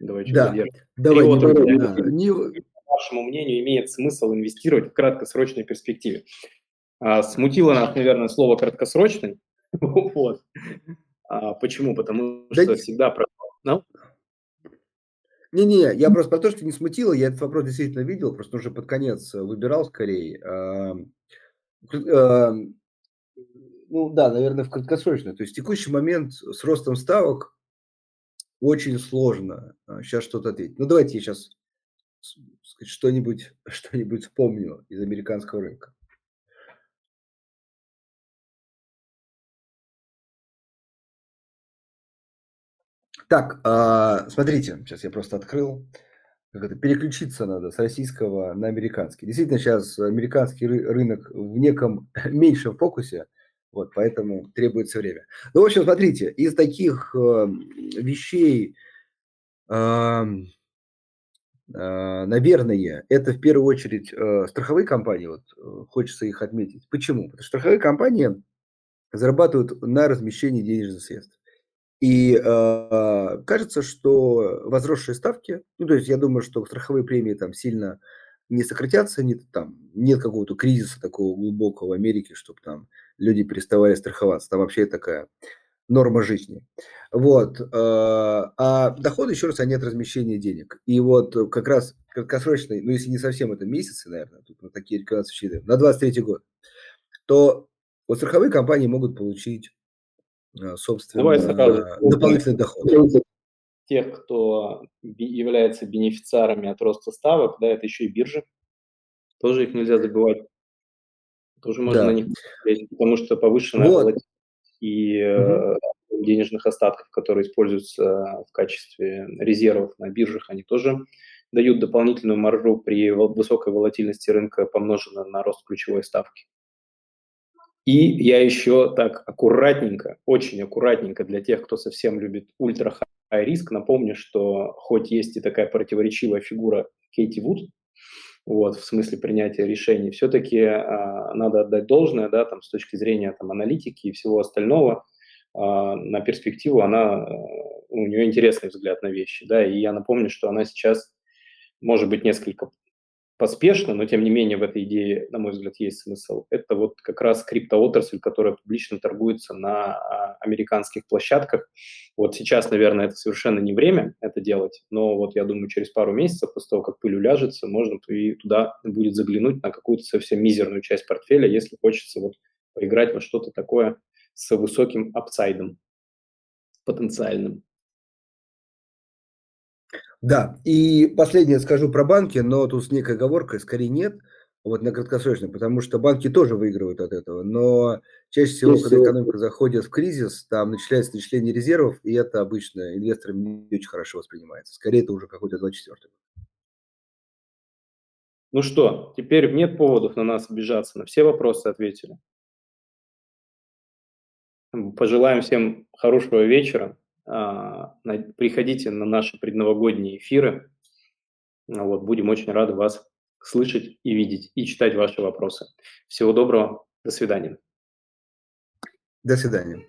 давай да. Давай, не, не, да. не... По вашему мнению, имеет смысл инвестировать в краткосрочной перспективе? А, смутило нас, наверное, слово краткосрочный, Вот. А почему? Потому что да всегда... Ну? Не-не, я просто про то, что не смутило, я этот вопрос действительно видел, просто уже под конец выбирал скорее. Ну да, наверное, в краткосрочно. То есть в текущий момент с ростом ставок очень сложно сейчас а, что-то ответить. Ну давайте я сейчас что-нибудь что вспомню из американского рынка. Так, а, смотрите, сейчас я просто открыл. Как это, переключиться надо с российского на американский. Действительно, сейчас американский рынок в неком меньшем фокусе, вот, поэтому требуется время. Ну, в общем, смотрите, из таких э, вещей, э, э, наверное, это в первую очередь э, страховые компании, вот э, хочется их отметить. Почему? Потому что страховые компании зарабатывают на размещении денежных средств. И э, кажется, что возросшие ставки, ну, то есть я думаю, что страховые премии там сильно не сократятся, нет, там, нет какого-то кризиса такого глубокого в Америке, чтобы там люди переставали страховаться. Там вообще такая норма жизни. Вот. Э, а доходы, еще раз, они от размещения денег. И вот как раз краткосрочный, ну, если не совсем это месяцы, наверное, тут на такие рекомендации считаем, на 23 год, то вот страховые компании могут получить Э, собственно, Давай сразу. дополнительный доход. Тех, кто является бенефициарами от роста ставок, да, это еще и биржи. Тоже их нельзя забывать. Тоже можно да. на них посмотреть, потому что повышенная вот. и угу. денежных остатков, которые используются в качестве резервов на биржах, они тоже дают дополнительную маржу при высокой волатильности рынка, помноженную на рост ключевой ставки. И я еще так аккуратненько, очень аккуратненько для тех, кто совсем любит ультра хай риск, напомню, что хоть есть и такая противоречивая фигура Кейти Вуд, вот, в смысле принятия решений, все-таки а, надо отдать должное, да, там, с точки зрения там, аналитики и всего остального, а, на перспективу она, у нее интересный взгляд на вещи, да, и я напомню, что она сейчас может быть несколько поспешно, но тем не менее в этой идее, на мой взгляд, есть смысл. Это вот как раз криптоотрасль, которая публично торгуется на а, американских площадках. Вот сейчас, наверное, это совершенно не время это делать, но вот я думаю, через пару месяцев, после того, как пыль уляжется, можно и туда будет заглянуть на какую-то совсем мизерную часть портфеля, если хочется вот поиграть во что-то такое с высоким апсайдом потенциальным. Да, и последнее скажу про банки, но тут с некой оговоркой, скорее нет. вот на краткосрочный, потому что банки тоже выигрывают от этого, но чаще всего, когда экономика заходит в кризис, там начинается начисление резервов, и это обычно инвесторами не очень хорошо воспринимается. Скорее, это уже какой-то 24 год. Ну что, теперь нет поводов на нас обижаться, на все вопросы ответили. Пожелаем всем хорошего вечера. А, приходите на наши предновогодние эфиры. Вот, будем очень рады вас слышать и видеть, и читать ваши вопросы. Всего доброго. До свидания. До свидания.